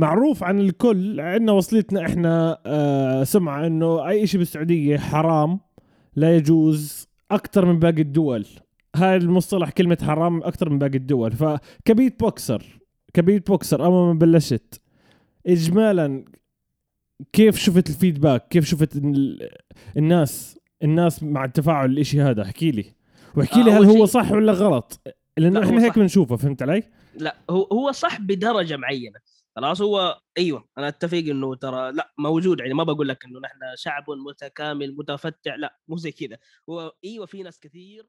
معروف عن الكل عندنا وصلتنا إحنا آه سمعة إنه أي شيء بالسعودية حرام لا يجوز أكثر من باقي الدول. هاي المصطلح كلمة حرام أكثر من باقي الدول. فك beatboxer ك beatboxer اول ما بلشت. اجمالا كيف شفت ال feedback؟ كيف شفت الناس الناس مع التفاعل؟ الإشي هذا احكي لي. واحكي لي آه هل هو صح ولا غلط؟ لأنه إحنا هيك بنشوفه فهمت علي؟ لا هو هو صح بدرجة معينة. خلاص هو أيوه أنا أتفق إنه ترى لا موجود يعني ما بقول لك إنه نحن شعب متكامل متفتح لا مو زي كذا. هو أيوه في ناس كثير.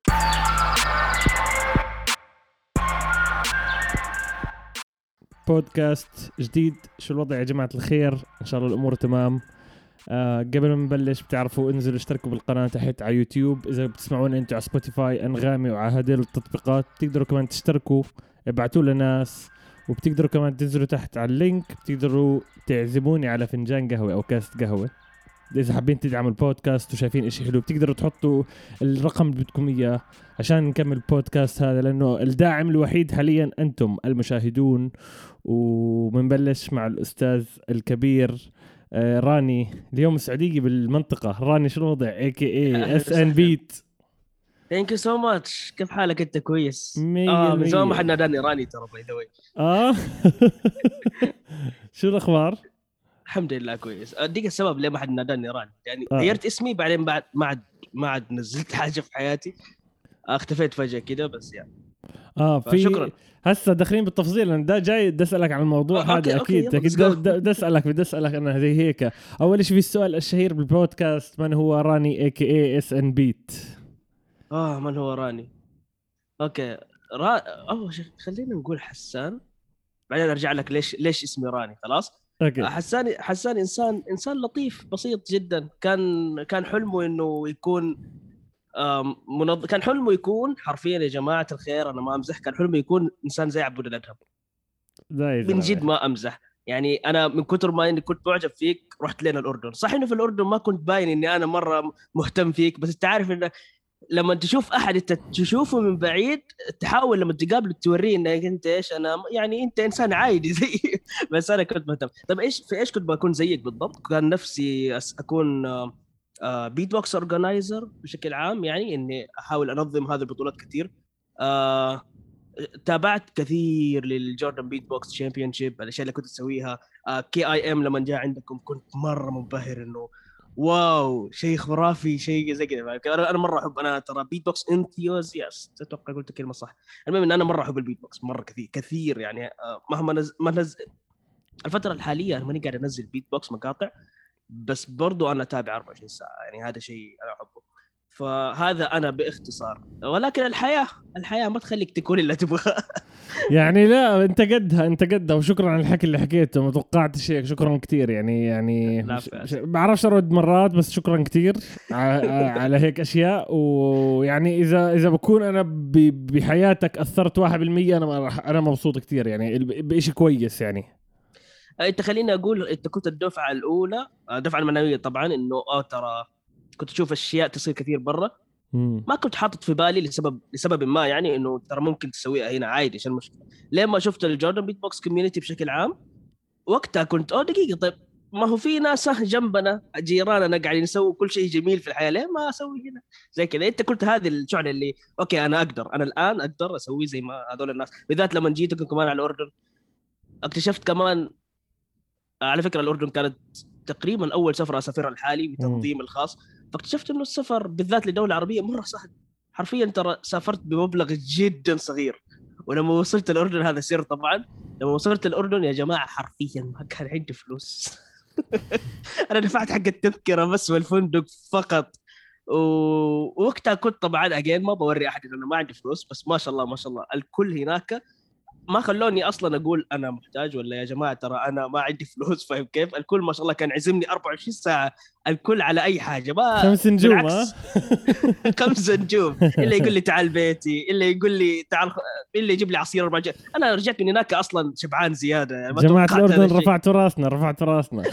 بودكاست جديد شو الوضع يا جماعة الخير؟ إن شاء الله الأمور تمام. آه قبل ما نبلش بتعرفوا انزلوا اشتركوا بالقناة تحت على يوتيوب. إذا بتسمعونا أنتم على سبوتيفاي أنغامي وعلى هدول التطبيقات تقدروا كمان تشتركوا ابعتوا لناس وبتقدروا كمان تنزلوا تحت على ال link بتقدروا تعزموني على فنجان قهوة أو كاسه قهوة. إذا حابين تدعموا البودكاست وشايفين إشي حلو بتقدروا تحطوا الرقم اللي بدكم إياه عشان نكمل البودكاست هذا لأنه الداعم الوحيد حاليا أنتم المشاهدون. وبنبلش مع الأستاذ الكبير آه، راني اليوم السعوديه بالمنطقة. راني شو الوضع؟ AKA SN Beat thank you so much كيف حالك أنت؟ كويس؟ آه من زمان ما حد ناداني راني ترى by the آه. شو الأخبار؟ الحمد لله كويس. اديك السبب ليه ما حد ناداني راني. يعني آه. غيرت اسمي بعدين بعد ما عاد ما عاد نزلت حاجة في حياتي. اختفيت فجأة كده بس يعني. آه في شكرا هسه داخلين بالتفصيل. أنا دا جاي بدي أسألك عن الموضوع آه هذا أكيد أكيد. بدي أسألك بدي أسألك أنا زي هيك. أول شيء في السؤال الشهير بالبودكاست من هو راني AKA SN Beat آه من هو؟ راني. okay. را... اول شيء خلينا نقول حسان. بعدين أرجع لك ليش ليش اسمي راني خلاص؟ أوكي. حسان حسان إنسان إنسان لطيف بسيط جدا. كان كان حلمه إنه يكون منظ... كان حلمه يكون حرفيا يا جماعة الخير أنا ما أمزح كان حلمه يكون إنسان زي عبود الأدهم. من جد ما أمزح. يعني أنا من كثر ما إني كنت معجب فيك رحت لنا الأردن. صح إنه في الأردن ما كنت باين إني أنا مرة مهتم فيك بس أنت عارف انه لما تشوف أحد أنت تشوفه من بعيد تحاول لما تقابله توريه إنك أنت إيش أنا يعني أنت إنسان عادي زي بس أنا كنت مهتم. طيب إيش في إيش كنت بكون زيك بالضبط؟ كان نفسي أكون beatbox organizer بشكل عام يعني إني أحاول أنظم هذه البطولات كثير. آه تابعت كثير لل Jordan beatbox championship الأشياء اللي كنت اسويها آه كي اي ام لما جاء عندكم كنت مرة منبهر إنه wow شيء خرافي شيء زي كذا. أنا مرة أحب أنا ترى beatbox enthusiast أتوقع قلت الكلمة صح. المهم إن أنا مرة أحب البيت بوكس مرة كثير كثير يعني آه، مهما نز... ما نز... الفترة الحالية أنا ماني قاعد أنزل بيت بوكس مقاطع بس برضو أنا أتابع 24 ساعة. يعني هذا شيء أنا أحبه. فهذا أنا باختصار. ولكن الحياة الحياة ما تخليك تكون اللي تبغاه. يعني لا أنت قدها أنت قدها وشكرا على الحكي اللي حكيته. ما توقعتش هيك شكرا كثير يعني يعني ما بعرفش أرد مرات بس شكرا كثير على هيك أشياء. ويعني إذا إذا بكون أنا بحياتك أثرت 1% أنا أنا مبسوط كثير يعني بشيء كويس يعني. أنت خليني أقول أنت كنت الدفعة الأولى الدفعة المعنوية طبعا إنه آه ترى كنت أشوف أشياء تصير كثير برا. ما كنت حاطط في بالي لسبب لسبب ما يعني إنه ترى ممكن تسويها هنا عادي إيش المشكلة لين ما شفت ال Jordan beatbox community بشكل عام وقتها كنت أوه دقيقة طيب ما هو في ناس جنبنا جيراننا قاعدين يسووا كل شيء جميل في الحياة ليه ما أسوي هنا؟ زي كذا. أنت قلت هذه الشعلة اللي أوكي أنا أقدر أنا الآن أقدر أسوي زي ما هذول الناس. بالذات لما جيتكم كمان على الأردن اكتشفت كمان على فكرة الأردن كانت تقريبا أول سفره أسافرها لحالي بتنظيم الخاص. فاكتشفت إنه السفر بالذات لدولة عربية مرة سهل. حرفيا ترى سافرت بمبلغ جدا صغير. ولما وصلت الأردن هذا سر طبعا. لما وصلت الأردن يا جماعة حرفيا ما كان عندي فلوس. أنا دفعت حق التذكرة بس والفندق فقط. ووقتها كنت طبعا اجين ما بوري أحد إنه ما عندي فلوس بس ما شاء الله ما شاء الله الكل هناك ما خلوني أصلا أقول أنا محتاج ولا يا جماعة ترى أنا ما عندي فلوس فاهم كيف؟ الكل ما شاء الله كان عزمني 24 ساعة الكل على أي حاجة ما خمس نجوم ها؟ خمس نجوم اللي يقول لي تعال بيتي اللي يقول لي تعال اللي يجيب لي عصير أربع أنا رجعت من هناك أصلا شبعان زيادة جماعة الأردن رفعتوا رأسنا رفعتوا رأسنا.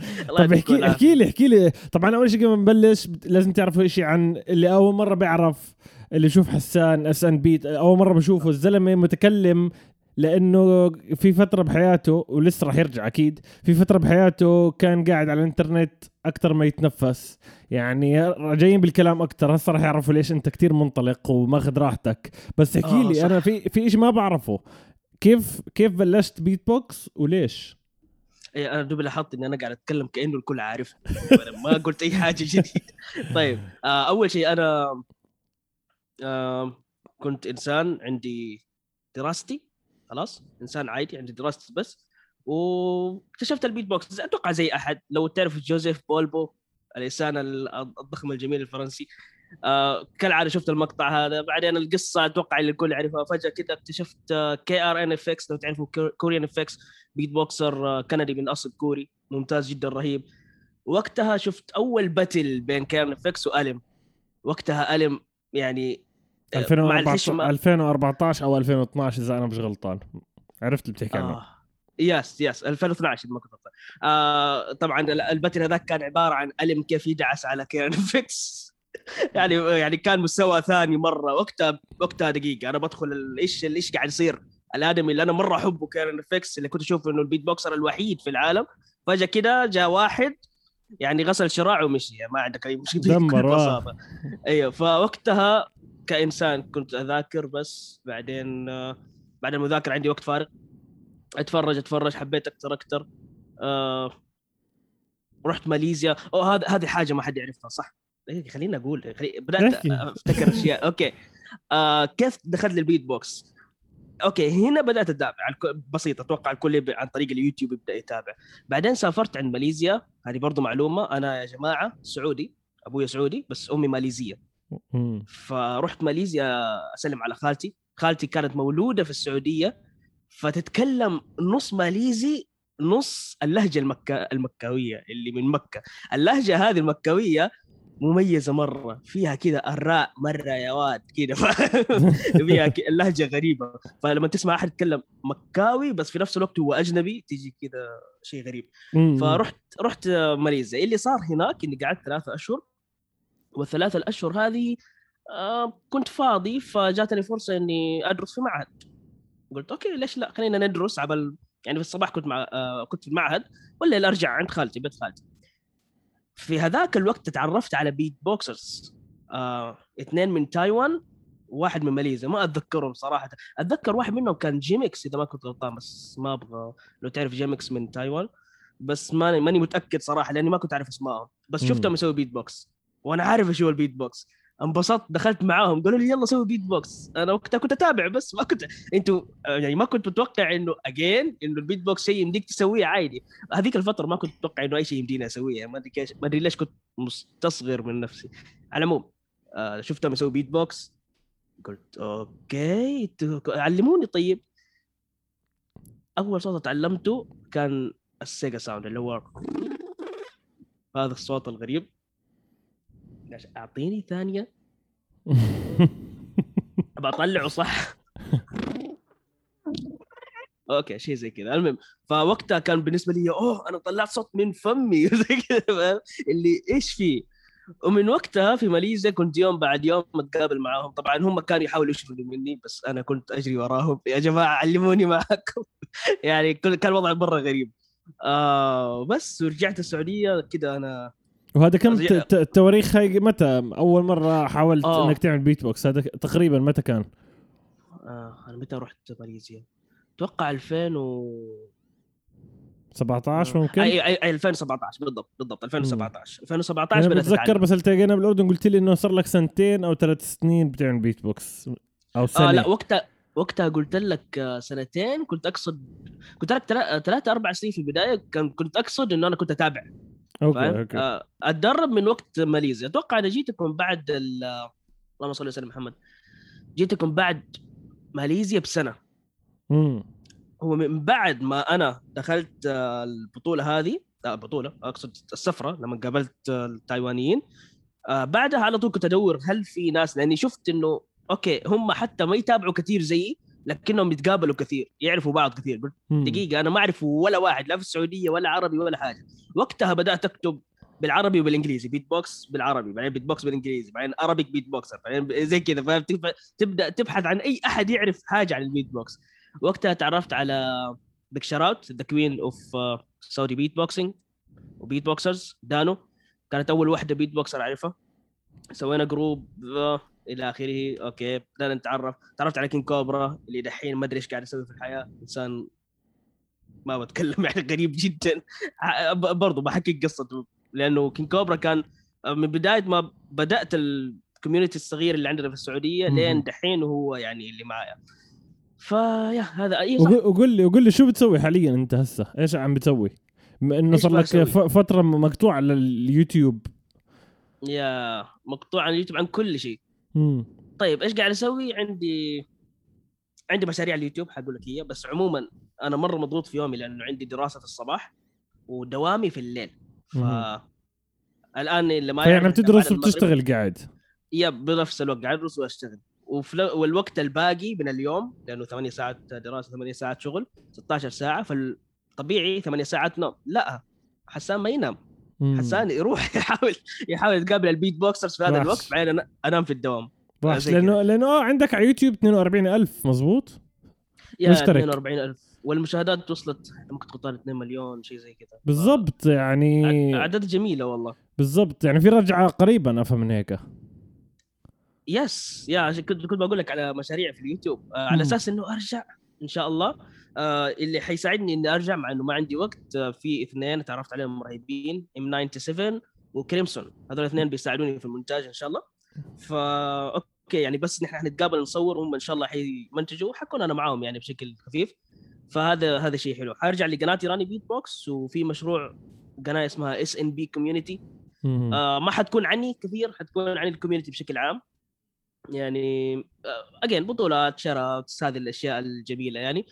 طيب احكي احكي لي احكي لي. طبعا أول شيء قبل ما نبلش لازم تعرفوا شيء عن اللي أول مرة بيعرف اللي يشوف حسان SNB أول مرة بشوفه الزلمة متكلم لأنه في فترة بحياته ولسه راح يرجع أكيد في فترة بحياته كان قاعد على الإنترنت أكثر ما يتنفس. يعني جايين بالكلام أكثر هسه راح يعرفوا ليش أنت كتير منطلق وماخذ راحتك. بس احكي آه لي أنا في في شيء ما بعرفه. كيف كيف بلشت بيت بوكس وليش؟ اي أنا دوبي لاحظت إني أنا قاعد أتكلم كأنه الكل عارف. ما قلت أي حاجة جديدة. طيب آه أول شيء أنا كنت إنسان عندي دراستي خلاص إنسان عادي عندي دراستي بس واكتشفت البيت بوكس. أتوقع زي أحد. لو تعرف Joseph Poolpo الإنسان الضخم الجميل الفرنسي. آه كالعادة شفت المقطع هذا. بعدين القصة أتوقع اللي الكل يعرفها. فجأة كذا اكتشفت كي آر إن إف إكس. لو تعرفوا Korean FX beatboxer كندي من أصل كوري ممتاز جدا رهيب. وقتها شفت أول battle بين KRNFX و Alem وقتها Alem يعني 2014 آه، 2014 أو 2012 إذا أنا مش غلطان عرفت اللي بتحكي عنه؟ آه. yes yes 2012 إذا ما كنت غلطان. آه طبعا ال battle هذاك كان عبارة عن Alem كيف يدعس على KRNFX يعني يعني كان مستوى ثاني مرة. وقتها وقتها دقيقة. أنا بدخل إيش إيش قاعد يصير؟ الأدمي اللي أنا مرة أحبه KRNFX اللي كنت أشوف إنه ال beatboxer الوحيد في العالم. فجأة كده جاء واحد يعني غسل شراعه ومشي. يعني ما عندك أي مشكلة. دمر أيوه فوقتها كإنسان كنت أذاكر بس بعدين بعد المذاكرة عندي وقت فارغ. أتفرج أتفرج حبيت أكثر أكثر. آه رحت ماليزيا. أو هذا هذه حاجة ما حد يعرفها صح؟ خليني أقول خلي... بدأت أفتكر أشياء. okay. آه كيف دخلت لل beatbox okay هنا بدأت أتابع بسيط أتوقع الكل عن طريق اليوتيوب يبدأ يتابع. بعدين سافرت عند ماليزيا. هذه برضو معلومة. أنا يا جماعة سعودي أبوي سعودي بس أمي ماليزية. فرحت ماليزيا أسلم على خالتي. خالتي كانت مولودة في السعودية فتتكلم نص ماليزي نص اللهجة المكة المكاوية اللي من مكة. اللهجة هذه المكاوية مميزة مرة فيها كذا الراء مرة يا واد كذا فيها اللهجة غريبة. فلما تسمع أحد يتكلم مكاوي بس في نفس الوقت هو أجنبي تيجي كذا شيء غريب. فرحت رحت ماليزيا. اللي صار هناك إني قعدت ثلاثة أشهر والثلاثة الأشهر هذه آه كنت فاضي فجاتني فرصة إني أدرس في معهد. قلت okay ليش لا؟ خلينا ندرس عبل يعني في الصباح كنت مع آه كنت في المعهد والليل أرجع عند خالتي بيت خالتي. في هذاك الوقت تعرفت على beatboxers آه، اثنين من تايوان وواحد من ماليزيا. ما أتذكرهم صراحة. أتذكر واحد منهم كان جيمكس إذا ما كنت غلطان بس ما أبغى لو تعرف جيمكس من تايوان. بس ماني ماني متأكد صراحة لأني ما كنت أعرف أسمائهم. بس شفتهم يسوي بيت بوكس وأنا عارف هو البيت بوكس انبسطت دخلت معاهم قالوا لي يلا سوي بيت بوكس أنا وقتها كنت أتابع بس ما كنت أنتوا يعني ما كنت متوقع إنه again إنه البيت بوكس شيء يمديك تسويه عادي. هذيك الفترة ما كنت متوقع إنه أي شيء يمديني أسويه. ما أدري ما أدري ليش كنت مستصغر من نفسي. على العموم آه شفتهم يسوي بيت بوكس قلت okay علموني. طيب. أول صوت تعلمته كان ال Sega sound اللي هو هذا الصوت الغريب. أعطيني ثانية؟ بطلعه صح؟ okay شيء زي كذا. المهم فوقتها كان بالنسبة لي أوه أنا طلعت صوت من فمي. زي كذا اللي إيش فيه ومن وقتها في ماليزيا كنت يوم بعد يوم متقابل معاهم. طبعا هم كانوا يحاولوا يشوفوا مني بس أنا كنت أجري وراهم. يا جماعة علموني معاكم. يعني كان الوضع مرة غريب. آه بس ورجعت السعودية كذا أنا وهذا كم التواريخ هاي متى أول مرة حاولت أوه. إنك تعمل بيت بوكس هذا تقريبا متى كان؟ آه أنا متى رحت ماليزيا؟ أتوقع 2000 و 17 ممكن؟ اي اي, أي 2017 بالضبط بالضبط 2017 2017 بدأت بتذكر بس التقينا بالأردن قلت لي إنه صار لك سنتين أو ثلاث سنين بتعمل بيت بوكس أو سنه آه لا وقتها وقتها قلت لك آه، سنتين كنت اقصد قلت لك ثلاثة أربع سنين في البداية كنت أقصد إنه أنا كنت أتابع okay okay. آه، أتدرب من وقت ماليزيا. أتوقع أنا جيتكم بعد اللهم صل وسلم محمد جيتكم بعد ماليزيا بسنة. امم هو من بعد ما أنا دخلت آه، البطولة هذه لا البطولة أقصد السفرة لما قابلت التايوانيين. آه، بعدها على طول كنت أدور هل في ناس لأني شفت إنه okay هم حتى ما يتابعوا كثير زيي لكنهم يتقابلوا كثير يعرفوا بعض كثير. دقيقة أنا ما اعرف ولا واحد لا في السعودية ولا عربي ولا حاجة. وقتها بدأت أكتب بالعربي وبالإنجليزي بيت بوكس بالعربي بعدين بيت بوكس بالإنجليزي بعدين Arabic beatboxer بعدين زي كذا فاهم؟ تبدأ تبحث عن أي أحد يعرف حاجة عن البيت بوكس وقتها تعرفت على big shoutout the queen of Saudi beatboxing و beatboxers دانو كانت أول واحدة beatboxer أعرفها. سوينا group إلى آخره. okay. بدأنا نتعرف. تعرفت على King Cobra اللي دحين ما أدري إيش قاعد يسوي في الحياة. إنسان ما بتكلم يعني غريب جدا. برضو بحكي قصته لأنه King Cobra كان من بداية ما بدأت ال community الصغير اللي عندنا في السعودية لين دحين وهو يعني اللي معايا. فيا هذا أي صح. وقول لي وقول لي شو بتسوي حاليا أنت هسه؟ إيش عم بتسوي؟ إنه صار لك فترة مقطوع على اليوتيوب يا مقطوع على اليوتيوب عن كل شيء. طيب إيش قاعد أسوي؟ عندي عندي مشاريع اليوتيوب حقول لك هي بس عموما أنا مرة مضغوط في يومي لأنه عندي دراسة في الصباح ودوامي في الليل. ف الآن اللي ما يعني بتدرس وبتشتغل قاعد. yeah بنفس الوقت قاعد أدرس وأشتغل. والوقت الباقي من اليوم لأنه ثمانية ساعات دراسة ثمانية ساعات شغل 16 ساعة فالطبيعي ثمانية ساعات نوم. لا حسان ما ينام. حسان يروح يحاول يحاول يتقابل ال beatboxers في هذا الوقت بعدين أنام في الدوام. لأنه لأنه آه عندك على يوتيوب 42000 مزبوط يا مشترك 42000 والمشاهدات وصلت ممكن تقطع 2 مليون شيء زي كذا. بالضبط يعني اعداد جميلة والله. بالضبط يعني في رجعة قريبا أفهم من هيك. yes yeah عشان كنت كنت بقول لك على مشاريع في اليوتيوب. آه على أساس إنه أرجع إن شاء الله. آه اللي حيساعدني إني أرجع مع إنه ما عندي وقت آه في اثنين تعرفت عليهم رهيبين M97 و Crimson. هذول الاثنين بيساعدوني في المونتاج إن شاء الله. فا okay يعني بس نحن حنتقابل نصور هم إن شاء الله حيمنتجوا حكون أنا معاهم يعني بشكل خفيف. فهذا هذا شيء حلو. حارجع لقناتي راني بيت بوكس وفي مشروع قناة اسمها SNB community ما حتكون عني كثير حتكون عن ال community بشكل عام. يعني again آه، بطولات shoutouts هذه الأشياء الجميلة يعني.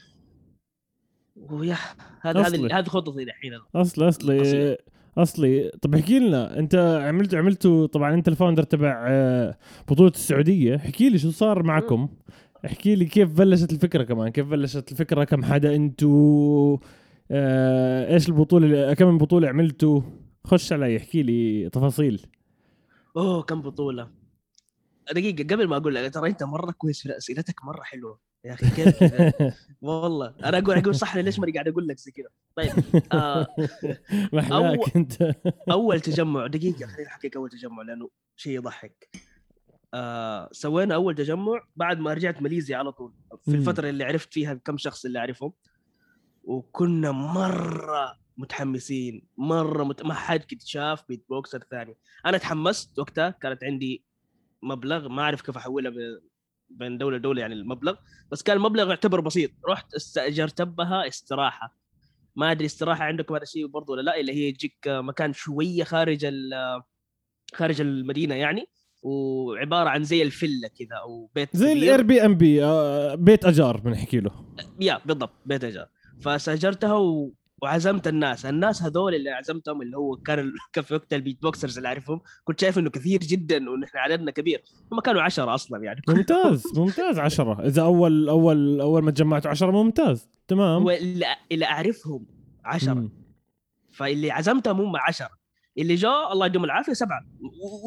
و yeah هذا هذا هذه خطتي الحين أصلي أصلي أصلي. طب احكي لنا أنت عملت عملتوا طبعا أنت ال founder تبع آه، بطولة السعودية. احكي لي شو صار معكم؟ احكي لي كيف بلشت الفكرة كمان؟ كيف بلشت الفكرة؟ كم حدا أنتوا؟ آه، إيش البطولة كم بطولة عملتوا؟ خش علي احكي لي تفاصيل. أوه كم بطولة. دقيقة قبل ما أقول لك ترى أنت مرة كويس في أسئلتك مرة حلوة. يا أخي كيف؟ والله أنا أقول أقول صح ليش ماني قاعد أقول لك زي كذا؟ طيب آه أول أنت. أول تجمع دقيقة خليني أحكيك أول تجمع لأنه شيء يضحك. آه سوينا أول تجمع بعد ما رجعت ماليزيا على طول. في الفترة اللي عرفت فيها كم شخص اللي أعرفهم. وكنا مرة متحمسين مرة مت... ما حد قد شاف بيت بوكسر ثاني. أنا تحمست وقتها كانت عندي مبلغ ما أعرف كيف احولها بين دولة لدولة يعني المبلغ بس كان المبلغ يعتبر بسيط. رحت استأجرت بها استراحة. ما أدري استراحة عندكم هذا الشيء برضو ولا لا اللي هي تجيك مكان شوية خارج خارج المدينة يعني وعبارة عن زي الفله كذا أو بيت زي ال Air bnb بيت أجار بنحكي له. yeah بالضبط بيت أجار. فاستأجرتها. وعزمت الناس. الناس هذول اللي عزمتهم اللي هو كان كان في وقت ال beatboxers اللي أعرفهم كنت شايف إنه كثير جدا ونحن عددنا كبير. هم كانوا عشرة أصلا يعني. ممتاز ممتاز عشرة. إذا أول أول أول ما تجمعتوا عشرة ممتاز. تمام. اللي أعرفهم عشرة. فاللي عزمتهم هم عشرة. اللي جاء الله يديهم العافية سبعة.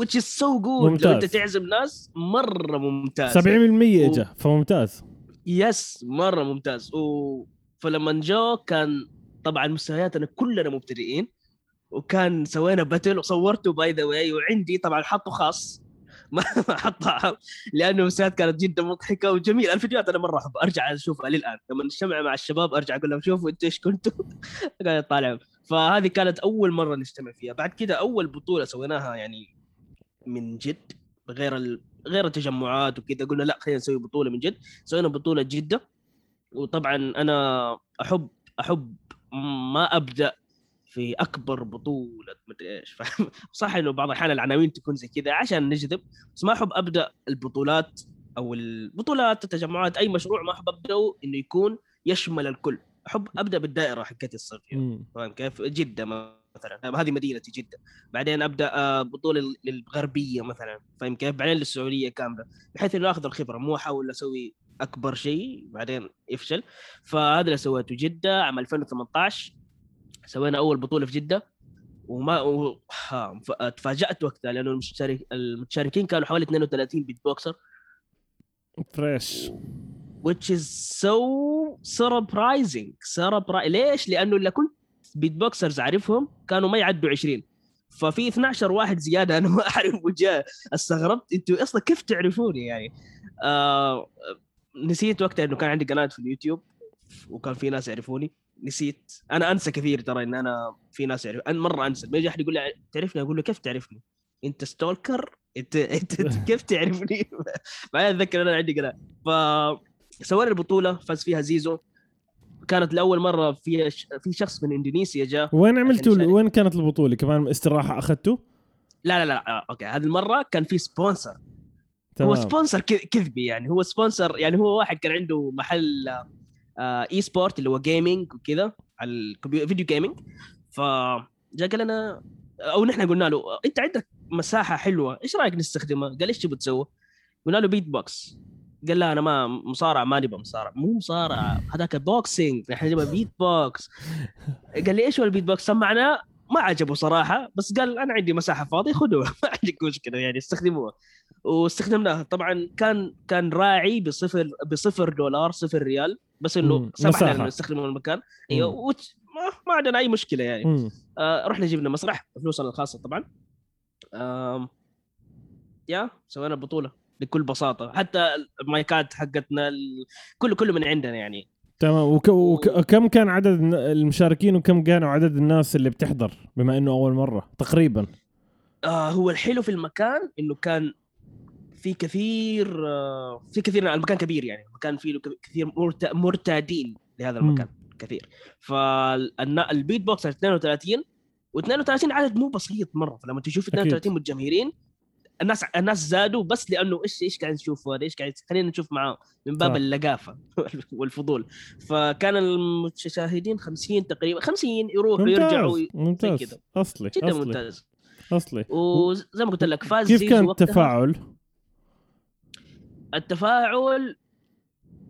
which is so good. ممتاز. لو أنت تعزم ناس مرة ممتاز. 70% اجى و... فممتاز. yes مرة ممتاز. و... فلما جاء كان طبعا مستوياتنا كلنا مبتدئين وكان سوينا battle وصورته by the way وعندي طبعا حطه خاص. ما حطها لأنه المستويات كانت جدا مضحكة وجميله الفيديوهات أنا مرة أحب أرجع أشوفها للآن. لما نجتمع مع الشباب أرجع أقول لهم شوفوا أنتوا إيش كنتوا. قاعد طالع فهذه كانت أول مرة نجتمع فيها. بعد كذا أول بطولة سويناها يعني من جد غير ال... غير التجمعات وكذا قلنا لا خلينا نسوي بطولة من جد. سوينا بطولة جدة. وطبعا أنا أحب أحب ما أبدأ في أكبر بطولة مدري إيش. فاهم؟ صح إنه بعض الأحيان العناوين تكون زي كذا عشان نجذب بس ما أحب أبدأ البطولات أو البطولات التجمعات أي مشروع ما أحب أبدأه إنه يكون يشمل الكل. أحب أبدأ بالدائرة حقتي الصغيره فاهم كيف؟ جده مثلا. هذه مدينتي جده بعدين أبدأ آه، بطوله للغربية مثلا. فاهم كيف؟ بعدين للسعودية كاملة. بحيث إنه آخذ الخبرة. مو أحاول أسوي أكبر شيء بعدين يفشل. فهذا اللي سويته جدة عام 2018 سوينا أول بطولة في جدة. وما و... تفاجأت وقتها لأنه المشترك المتشاركين كانوا حوالي 32 بيت بوكسر. فرش which is so surprising. surprising ليش؟ لأنه اللي كنت beatboxers اعرفهم كانوا ما يعدوا 20 ففي 12 واحد زيادة أنا ما أعرف وجاء استغربت. أنتوا أصلا كيف تعرفوني يعني؟ آه نسيت وقتها إنه كان عندي قناة في اليوتيوب وكان في ناس يعرفوني. نسيت. أنا أنسى كثير ترى إن أنا في ناس يعرف. أنا مرة أنسى. ما يجي أحد يقول لي تعرفني؟ أقول له كيف تعرفني؟ أنت stalker انت أنت كيف تعرفني؟ بعدين أتذكر أنا عندي قناة. ف سوينا البطولة. فاز فيها زيزو. كانت لأول مرة في في شخص من إندونيسيا جاء. وين عملتوا وين كانت البطولة؟ كمان استراحة اخذته لا لا لا آه، okay. هذه المرة كان في sponsor تمام. هو sponsor كذبي يعني. هو sponsor يعني هو واحد كان عنده محل آه esport اللي هو gaming وكذا على الكمبيوتر video gaming فجاء قال لنا أو نحن قلنا له أنت عندك مساحة حلوة إيش رأيك نستخدمها؟ قال إيش تبغى تسوي؟ قلنا له بيت بوكس قال لا أنا ما مصارع ما نبغى مصارع مو مصارع هذاك boxing إحنا نبغى بيت بوكس قال لي إيش هو البيت بوكس سمعناه ما عجبه صراحة بس قال أنا عندي مساحة فاضية خذوها. ما عندك مشكلة يعني استخدموها. واستخدمناها. طبعا كان كان راعي بصفر بصفر دولار صفر ريال بس إنه سمح لنا نستخدمه المكان. أيوه ما, ما عندنا أي مشكلة يعني. آه رحنا جبنا مسرح فلوسنا الخاصة طبعا. آه يا سوينا بطوله بكل بساطة. حتى المايكات حقتنا كله كله من عندنا يعني. تمام. وك... وكم كان عدد المشاركين وكم كانوا عدد الناس اللي بتحضر؟ بما إنه أول مرة تقريبا. آه هو الحلو في المكان إنه كان في كثير آه في كثير المكان كبير يعني. المكان فيه كثير مرتادين لهذا المكان م. كثير فالبيت بوكس 32 و32 عدد مو بسيط مرة. فلما تشوف 32 متجمهرين الناس الناس زادوا بس لأنه إيش إيش قاعد نشوف هذا؟ إيش قاعد خلينا نشوف معاه من باب اللقافة والفضول. فكان المشاهدين 50 تقريبا 50 يروحوا يرجعوا ممتاز. كذا. أصلي جدا أصلي. ممتاز اصلي وزي ما قلت لك فاز كيف كان التفاعل؟ التفاعل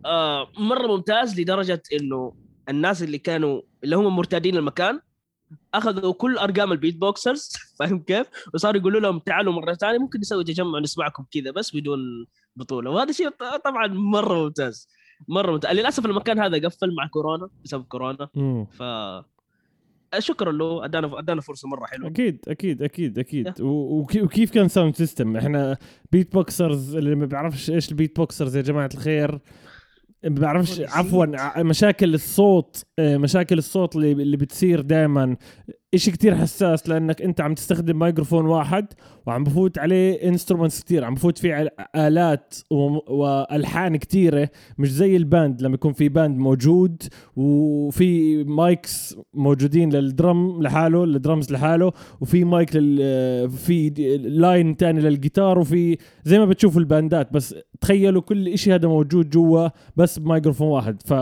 آه مرة ممتاز لدرجة إنه الناس اللي كانوا اللي هم مرتادين المكان أخذوا كل أرقام ال beatboxers فاهم كيف؟ وصاروا يقولوا لهم تعالوا مرة ثانية ممكن نسوي تجمع نسمعكم كذا بس بدون بطولة. وهذا شيء طبعا مرة ممتاز مرة ممتاز. للأسف المكان هذا قفل مع كورونا بسبب كورونا. ف شكرا له أدانا أدانا فرصة مرة حلوة. أكيد أكيد أكيد أكيد. وكيف كان sound system إحنا beatboxers اللي ما بيعرفش إيش ال beatboxers يا جماعة الخير ما بعرفش عفوا مشاكل الصوت مشاكل الصوت اللي اللي بتصير دائما إشي كتير حساس لأنك أنت عم تستخدم مايكروفون واحد وعم بفوت عليه instruments كتير عم بفوت فيه آلات وألحان كتيرة مش زي ال band لما يكون في band موجود وفي mics موجودين لل drum لحاله الدرمز لحاله وفي مايك لل في line تاني للجيتار وفي زي ما بتشوفوا ال band ات بس تخيلوا كل إشي هذا موجود جوا بس بمايكروفون واحد ف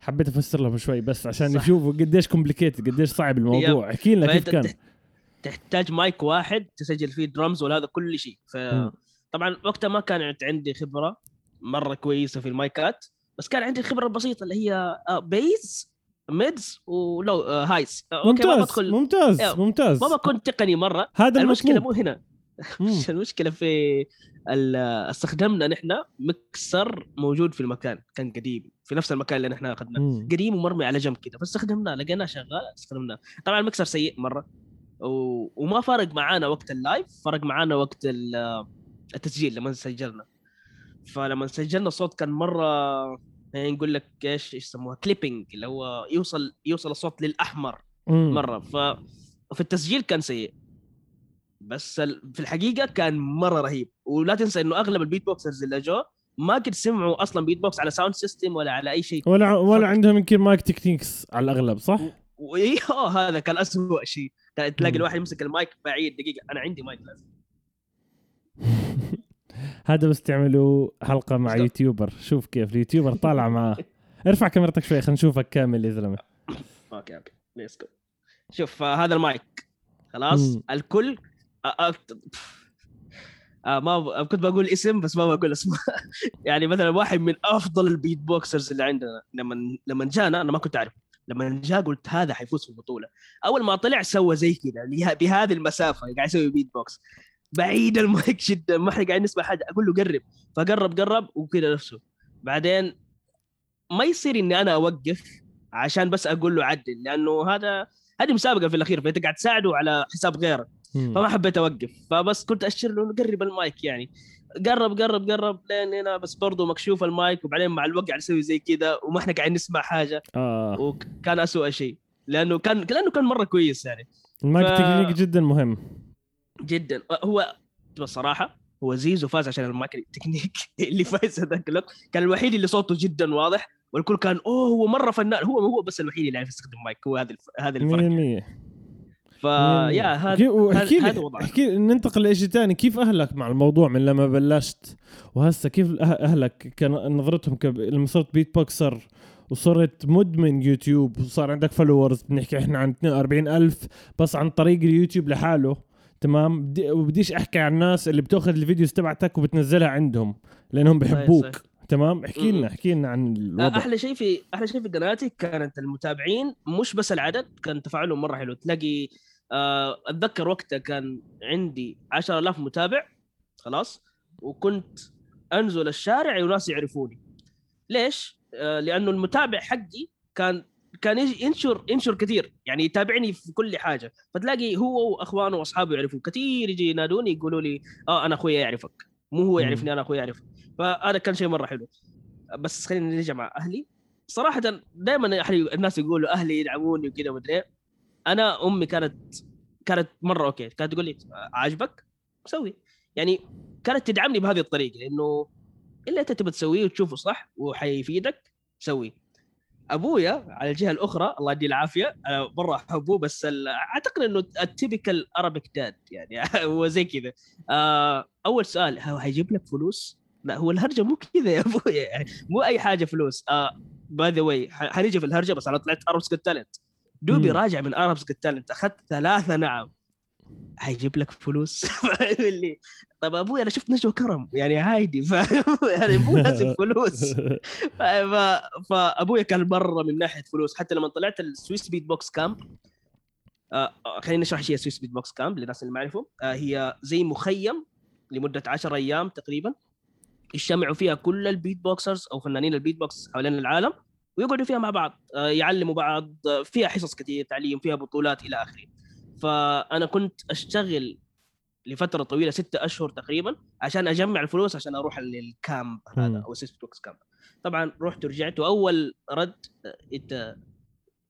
حبيت افسر لهم شوي بس عشان يشوفوا قديش complicated قديش صعب الموضوع. أحكي لنا كيف كان. تحتاج مايك واحد تسجل فيه درمز ولا هذا كل شيء. فطبعا وقتها ما كانت عندي خبرة مرة كويسة في المايكات بس كان عندي خبرة بسيطة اللي هي bass mids و low highs ممتاز ممتاز ممتاز. ما بكون تقني مرة. هذا المشكلة مو هنا. المشكلة في استخدمنا نحن مكسر موجود في المكان كان قديم في نفس المكان اللي نحن أخذناه. قديم ومرمي على جنب كذا فاستخدمناه لقيناه شغال استخدمناه. طبعا المكسر سيء مرة و... وما فرق معانا وقت ال live فرق معانا وقت التسجيل لما سجلنا. فلما سجلنا الصوت كان مرة يعني نقول لك إيش إيش يسموها؟ clipping اللي هو يوصل يوصل الصوت للأحمر مرة. ف في التسجيل كان سيء. بس في الحقيقة كان مرة رهيب. ولا تنسى إنه أغلب ال beatboxers اللي جو ما قد سمعوا أصلا بيت بوكس على sound system ولا على أي شيء. ولا ولا عندهم يمكن mic techniques على الأغلب صح؟ وايه هذا كان اسوء شيء. تلاقي الواحد يمسك المايك بعيد دقيقة. أنا عندي مايك لازم. هذا بس تعملوا حلقة مع YouTuber. شوف كيف ال YouTuber طالع معاه ارفع كاميرتك شوي خلينا نشوفك كامل يا زلمة. okay okay. let's go شوف هذا المايك. خلاص؟ الكل آه ما كنت بقول اسم بس ما بقول اسمه. يعني مثلا واحد من أفضل ال beatboxers اللي عندنا لما لما جانا أنا ما كنت أعرف. لما جاء قلت هذا حيفوز في البطولة. أول ما طلع سوى زي كذا بهذه المسافة قاعد يسوي بيت بوكس بعيد المايك جدا ما إحنا قاعدين نسمع حاجة أقول له قرب. فقرب قرب وكذا نفسه. بعدين ما يصير إني أنا أوقف عشان بس أقول له عدل لأنه هذا هذه مسابقة في الأخير فأنت قاعد تساعده على حساب غيرك فما حبيت أوقف. فبس كنت أشير له قرب المايك يعني. قرب قرب قرب لين هنا بس برضه مكشوف المايك وبعدين مع الوقت قاعد يسوي زي كذا وما إحنا قاعدين نسمع حاجة. آه. وكان اسوء شيء. لأنه كان لأنه كان مرة كويس يعني. المايك ف... تكنيك جدا مهم. جدا. هو بصراحة هو زيزو فاز عشان ال mic ال technique اللي فاز هذاك الوقت كان الوحيد اللي صوته جدا واضح. والكل كان أوه هو مرة فنان. هو هو بس الوحيد اللي يعرف يستخدم مايك. هو هذا هذا الفرق. 100% فيا هذا هذا وضعك احكي ننتقل لشيء ثاني كيف أهلك مع الموضوع من لما بلشت؟ وهسه كيف أه- أهلك كان نظرتهم كب... لما صرت beatboxer وصرت مدمن يوتيوب وصار عندك followers بنحكي إحنا عن 42 ألف بس عن طريق اليوتيوب لحاله. تمام؟ بدي وبديش أحكي عن الناس اللي بتأخذ ال videos تبعتك وبتنزلها عندهم لأنهم بحبوك. تمام؟ احكي لنا احكي لنا عن الوضع. أحلى شيء في أحلى شيء في قناتي كانت المتابعين مش بس العدد كان تفاعلهم مرة حلو. تلاقي أتذكر وقتها كان عندي 10000 متابع خلاص وكنت أنزل الشارع وناس يعرفوني. ليش؟ آه، لأنه المتابع حقي كان كان يجي ينشر ينشر كثير يعني يتابعني في كل حاجة. فتلاقي هو وأخوانه وأصحابه يعرفوه كثير يجي ينادوني يقولوا لي آه أنا اخويا يعرفك. مو هو يعرفني أنا اخويا يعرفك. فهذا كان شيء مرة حلو. بس خلينا نرجع مع أهلي. صراحة دائما الناس يقولوا أهلي يدعموني وكذا ومدري أنا أمي كانت كانت مرة أوكي كانت تقول لي عاجبك؟ سوي. يعني كانت تدعمني بهذه الطريقة انه اللي أنت تبي تسويه وتشوفه صح وحيفيدك سوي. أبويا على الجهة الأخرى الله يديه العافية أنا مرة أحبه بس أعتقد إنه ال typical Arabic dad يعني هو زي كذا. آه، أول سؤال هو حيجيب لك فلوس؟ لا هو الهرجة مو كذا يا أبويا يعني مو أي حاجة فلوس. by the way حنيجي في الهرجة بس أنا طلعت Arabs Talent دوبي راجع من Arabs Talent أخذت ثلاثة نعم. حيجيب لك فلوس. يقول لي طب أبوي أنا شفت نجوى كرم يعني عادي ف... يعني مو لازم فلوس ف... فابويا كان مرة من ناحية فلوس. حتى لما طلعت ال Swiss Beatbox Camp آه خليني أشرح إيش هي Swiss Beatbox Camp للناس اللي ما يعرفوا آه هي زي مخيم لمدة 10 أيام تقريبا. يجتمعوا فيها كل ال beatboxers أو فنانين البيت بوكس حوالين العالم. ويقعدوا فيها مع بعض آه يعلموا بعض آه فيها حصص كثير تعليم فيها بطولات إلى آخره. فأنا كنت أشتغل لفترة طويلة ستة أشهر تقريبا عشان أجمع الفلوس عشان أروح لل camp هذا أو Swiss Beatbox Camp طبعا رحت ورجعت وأول رد أنت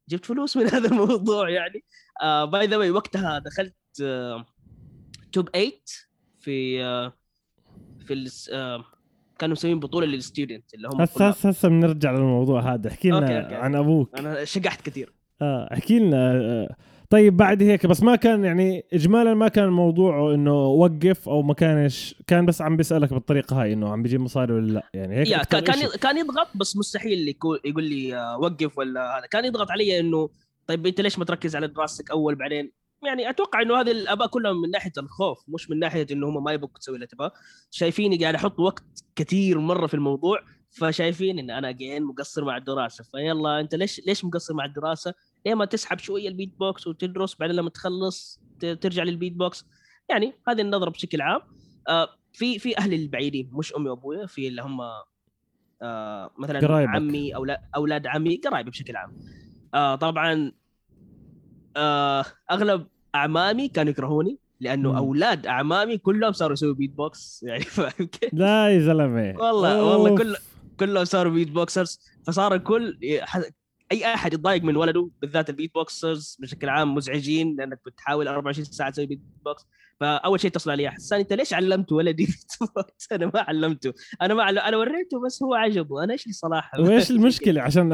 جبت فلوس من هذا الموضوع يعني. by the way وقتها دخلت top uh, 8 في في كانوا مسويين بطولة للستودنت اللي هم هسه هسه هسه بنرجع للموضوع هذا. احكي لنا عن أبوك. أنا شقحت كثير. آه احكي لنا آه، طيب بعد هيك بس ما كان يعني اجمالا ما كان موضوعه إنه وقف أو ما كانش كان بس عم بيسألك بالطريقة هاي إنه عم بيجيب مصاري ولا لا؟ يعني هيك كان كان كان يضغط بس مستحيل يقول لي آه، وقف ولا هذا. كان يضغط علي إنه طيب أنت ليش ما تركز على دراستك أول بعدين؟ يعني أتوقع إنه هذه الآباء كلهم من ناحية الخوف مش من ناحية إنه هم ما يبغوا تسوي اللي تبغاه شايفيني قاعد أحط وقت كثير مرة في الموضوع فشايفين إن أنا جين مقصر مع الدراسة. فيلا أنت ليش ليش مقصر مع الدراسة؟ ليه ما تسحب شوية البيت بوكس وتدرس بعدين لما تخلص ترجع للبيت بوكس يعني هذه النظرة بشكل عام. آه في في أهلي البعيدين مش أمي وأبويا في اللي هم آه مثلا قرايبك. عمي أو أولاد عمي قرايبي بشكل عام. آه طبعا آه أغلب أعمامي كانوا يكرهوني لأنه مم. أولاد أعمامي كلهم صاروا يسووا بيت بوكس يعني فاهم كيف؟ لا يا زلمة والله أوف. والله كل كلهم صاروا beatboxers فصار الكل أي أحد يتضايق من ولده بالذات ال beatboxers بشكل عام مزعجين لأنك بتحاول 24 ساعة تسوي بيت بوكس فأول شيء اتصل علي. حسان أنت ليش علمت ولدي بيت بوكس أنا ما علمته. أنا ما علم... أنا وريته بس هو عجبه. أنا إيش لي صلاح؟ وايش المشكلة؟ عشان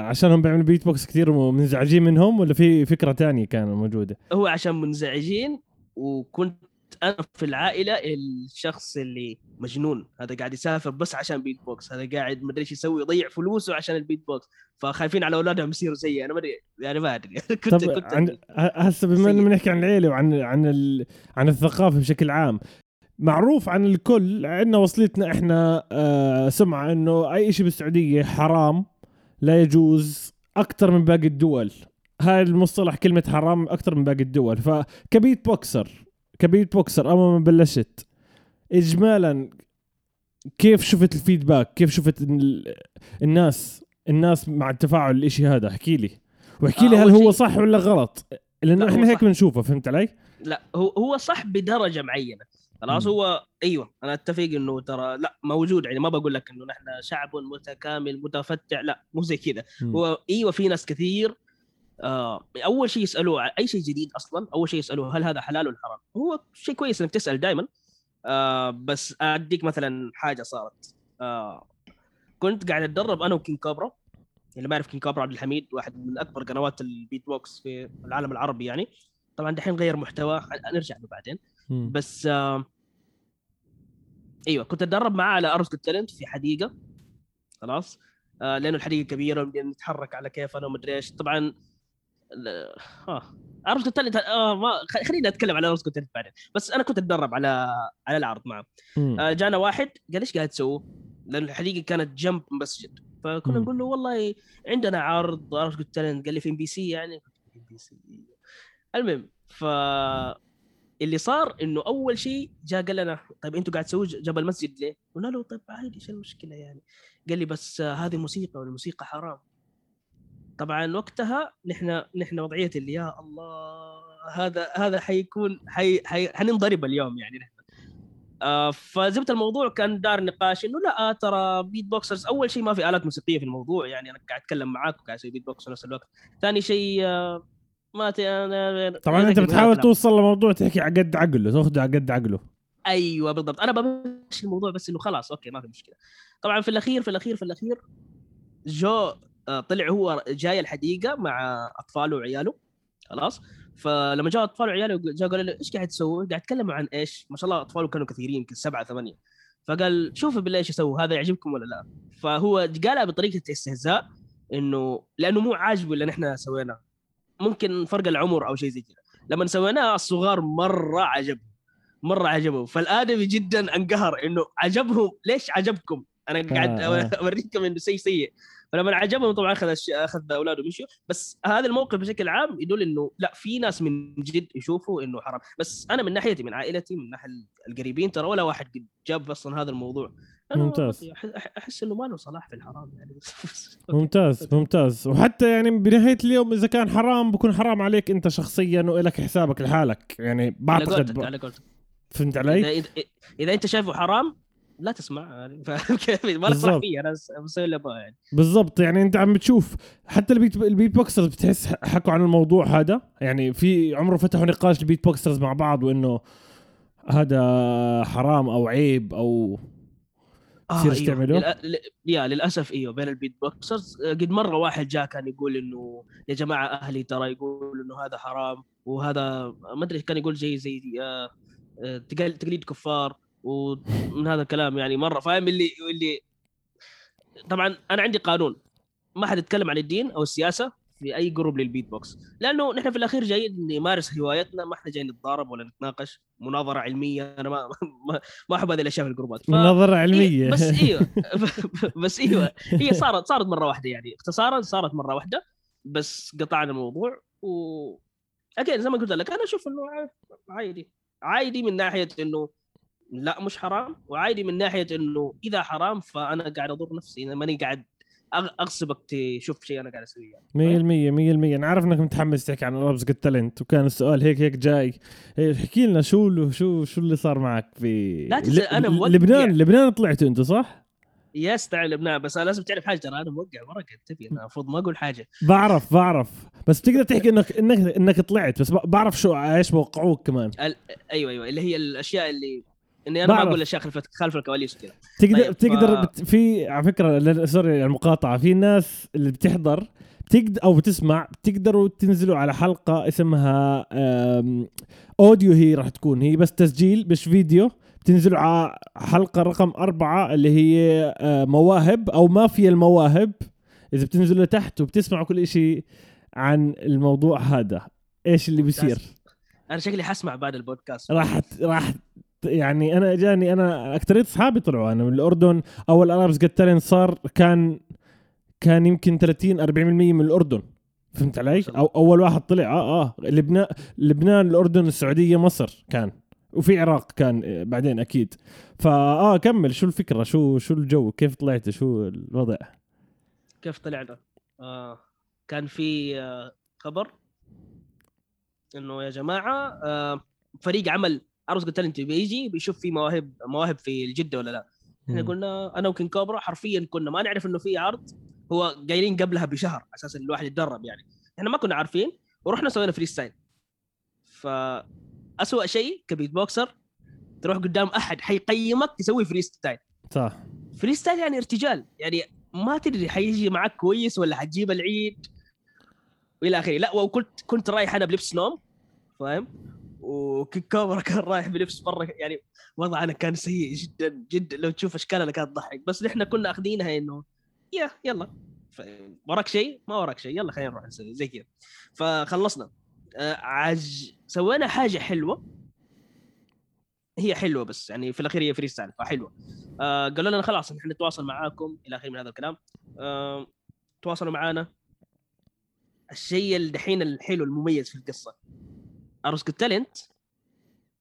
عشان هم بيعملوا بيت بوكس كثير ومنزعجين منهم ولا في فكرة ثانية كانت موجودة؟ هو عشان منزعجين وكنت أنا في العائلة الشخص اللي مجنون هذا قاعد يسافر بس عشان بيت بوكس هذا قاعد ما أدري إيش يسوي يضيع فلوسه عشان البيت بوكس فخايفين على أولادهم يصيروا زيي أنا ما أدري يعني ما أدري. كنت طب كنت عن هسه بما انه بنحكي عن العيلة وعن عن ال... عن الثقافة بشكل عام معروف عن الكل عندنا وصلتنا إحنا آه سمعة إنه أي شيء بالسعودية حرام لا يجوز أكثر من باقي الدول. هاي المصطلح كلمة حرام أكثر من باقي الدول. فك beatboxer ك beatboxer أول ما بلشت. إجمالا كيف شفت ال feedback؟ كيف شفت الناس الناس مع التفاعل الإشي هذا؟ احكي لي. واحكي لي آه هل هو صح ولا غلط؟ لأنه إحنا هيك بنشوفه فهمت علي؟ لا هو هو صح بدرجة معينة. خلاص هو أيوه أنا أتفق إنه ترى لا موجود يعني ما بقول لك إنه نحن شعب متكامل متفتح لا مو زي كذا. هو أيوه في ناس كثير أول شيء يسالوه أي شيء جديد أصلا أول شيء يسالوه هل هذا حلال ولا حرام. هو شيء كويس إنك تسأل دائما آه بس أديك مثلا حاجة صارت. آه كنت قاعد أتدرب أنا و King Cobra اللي ما يعرف King Cobra عبد الحميد واحد من أكبر قنوات البيت بوكس في العالم العربي يعني. طبعا دحين غير محتوى نرجع له بعدين. بس آه أيوه كنت أتدرب معاه على Arabs Talent في حديقة. خلاص. آه لأنه الحديقة كبيرة نتحرك على كيفنا ومدري إيش. طبعا آه Arabs Talent آه ما خليني أتكلم على Arabs Talent بعدين بس أنا كنت أتدرب على على العرض معه آه جانا واحد قال إيش قاعد تسوي؟ لأن الحديقة كانت جنب مسجد فكنا نقول له والله عندنا عرض Arabs Talent قال لي في إم بي سي يعني في ام بي سي المهم ف اللي صار إنه أول شيء جاء قال لنا طيب أنتوا قاعد تسووا جنب المسجد ليه؟ قلنا له طيب عادي إيش المشكلة يعني؟ قال لي بس هذه موسيقى والموسيقى حرام. طبعا وقتها نحن نحن وضعية اللي يا الله هذا هذا حيكون حي حي حننضرب اليوم يعني نحن. آه فزبط الموضوع كان دار نقاش إنه لا ترى beatboxers أول شيء ما في آلات موسيقية في الموضوع يعني أنا قاعد أتكلم معاك وقاعد أسوي بيت بوكس في نفس الوقت. ثاني شيء آه ما ت... طبعا أنت بتحاول توصل لموضوع تحكي على قد عقله تاخذه على قد عقله. أيوه بالضبط. أنا بمشي الموضوع بس إنه خلاص أوكي ما في مشكلة. طبعا في الأخير في الأخير في الأخير جو آه، طلع هو جاي الحديقة مع أطفاله وعياله خلاص فلما جاء أطفاله وعياله جاء قال له إيش قاعد تسوي؟ قاعد تكلموا عن إيش؟ ما شاء الله أطفاله كانوا كثيرين يمكن سبعة ثمانية فقال شوفوا بالله إيش يسووا هذا يعجبكم ولا لا؟ فهو قالها بطريقة استهزاء إنه لأنه مو عاجبه اللي نحن سويناه ممكن فرق العمر أو شيء زي كذا لما سويناها الصغار مرة عجبهم مرة عجبهم فالآدمي جدا انقهر إنه عجبهم ليش عجبكم أنا قاعد آه. أوريكم إنه شيء سيء فلما عجبهم طبعا أخذ أخذ أولاده ومشوا بس هذا الموقف بشكل عام يدل إنه لا في ناس من جد يشوفوا إنه حرام. بس أنا من ناحيتي من عائلتي من ناحية القريبين ترى ولا واحد قد جاب أصلا هذا الموضوع. ممتاز. أحس إنه ما له صلاح في الحرام يعني. ممتاز ممتاز. وحتى يعني بنهاية اليوم إذا كان حرام بكون حرام عليك أنت شخصيا وإلك حسابك لحالك. يعني بعتقد على قولتك. فهمت علي؟ إذا إذا أنت شايفه حرام لا تسمع يعني فاهم كيف؟ ما اسمع فيه أنا بسوي اللي يعني بالضبط يعني أنت عم بتشوف حتى ال beat ال beatboxers بتحس حكوا عن الموضوع هذا يعني في عمره فتحوا نقاش ال beatboxers مع بعض وإنه هذا حرام أو عيب أو آه أيوه. تعملوا؟ لل... يا للأسف إيوه بين ال beatboxers آه، قد مرة واحد جاء كان يقول إنه يا جماعة أهلي ترى يقول إنه هذا حرام وهذا ما أدري كان يقول زي زي آه, آه، تقليد كفار ومن هذا الكلام يعني مرة. فاهم اللي اللي طبعا أنا عندي قانون. ما حد يتكلم عن الدين أو السياسة في أي group لل beatbox لأنه نحن في الأخير جايين نمارس هوايتنا ما إحنا جايين نتضارب ولا نتناقش. مناظرة علمية. أنا ما ما, ما أحب هذه الأشياء في الجروبات. ف... مناظرة علمية. إيه بس إيوه. بس إيوه. هي صارت صارت مرة واحدة يعني. اختصارا صارت مرة واحدة. بس قطعنا الموضوع و أكيد زي ما قلت لك أنا أشوف إنه عادي. عادي من ناحية إنه لا مش حرام وعادي من ناحية إنه إذا حرام فأنا قاعد أضر نفسي أنا ماني قاعد أغصبك تشوف شيء أنا قاعد أسويه يعني. 100% 100% أنا عارف إنك متحمس تحكي عن رابز التالنت وكان السؤال هيك هيك جاي. احكي لنا شو شو شو اللي صار معك في لا تسأل أنا موقع. لبنان لبنان طلعتوا أنتوا صح؟ يس تعال لبنان بس أنا لازم تعرف حاجة ترى أنا موقع مره تبي أنا المفروض ما أقول حاجة. بعرف بعرف. بس تقدر تحكي إنك إنك إنك طلعت بس بعرف شو إيش موقعوك كمان. أيوه أيوه اللي هي الأشياء اللي إني أنا ما أقول اشياء خلف خلف الكواليس وكذا. تقدر طيب تقدر ف... في على فكرة sorry المقاطعة. في ناس اللي بتحضر بتقدر أو بتسمع بتقدروا تنزلوا على حلقة اسمها audio هي راح تكون. هي بس تسجيل مش فيديو. بتنزلوا على حلقة رقم أربعة اللي هي آه، مواهب أو مافيا المواهب. إذا بتنزلوا لتحت وبتسمعوا كل شيء عن الموضوع هذا إيش اللي بيصير؟ أنا شكلي حسمع بعد البودكاست. راح راح يعني أنا اجاني أنا اكثريه أصحابي طلعوا أنا من الأردن أول أرابس جت صار كان كان يمكن 30 40% من الأردن. فهمت علي؟ أو أول واحد طلع. آه آه. لبنان لبنان الأردن السعودية مصر كان. وفي عراق كان بعدين أكيد. فاه كمل. شو الفكرة؟ شو شو الجو؟ كيف طلعت شو الوضع؟ كيف طلعنا؟ آه كان في آه خبر إنه يا جماعة آه فريق عمل Arabs Got Talent بيجي بيشوف في مواهب مواهب في الجدة ولا لا؟ إحنا قلنا أنا و King Cobra حرفيا كنا ما نعرف إنه في عرض هو قايلين قبلها بشهر أساس الواحد يتدرب يعني. إحنا ما كنا عارفين ورحنا سوينا freestyle. فأسوأ شيء ك beatboxer تروح قدام أحد حيقيمك تسوي freestyle. صح. freestyle يعني ارتجال. يعني ما تدري حيجي معك كويس ولا حتجيب العيد وإلى آخره. لا وكنت كنت رايح أنا بلبس نوم فاهم؟ و King Cobra كان رايح بلبس مره يعني وضعنا كان سيء جدا جدا. لو تشوف أشكالنا كانت تضحك. بس نحن كنا أخذينها إنه يا يلا. وراك شيء؟ ما وراك شيء. يلا خلينا نروح نسوي زي كذا. فخلصنا. آه عج سوينا حاجة حلوة. هي حلوة بس يعني في الأخير هي freestyle فحلوة. آه قالوا لنا خلاص نحن نتواصل معاكم إلى آخره من هذا الكلام. آه تواصلوا معنا الشيء اللي دحين الحلو المميز في القصة. Arabs Got Talent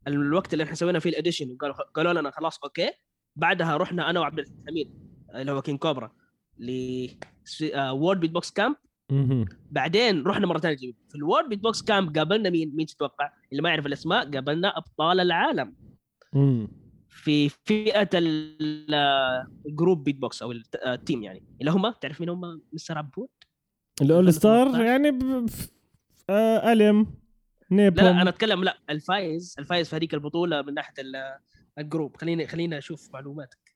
الوقت اللي إحنا سوينا فيه ال audition قالوا قالوا لنا خلاص okay. بعدها رحنا أنا وعبد الحميد اللي هو King Cobra ل World Beatbox Camp بعدين رحنا مرة ثانية في ال World Beatbox Camp قابلنا مين؟ مين تتوقع؟ اللي ما يعرف الأسماء قابلنا أبطال العالم. في فئة الجروب بيت بوكس أو التيم يعني. اللي هم تعرف مين هم؟ مستر عبود الأول ستار يعني ب... آه الم نيبوم. لا أنا أتكلم لا الفايز الفايز في هذيك البطولة من ناحية الجروب. خليني خليني أشوف معلوماتك.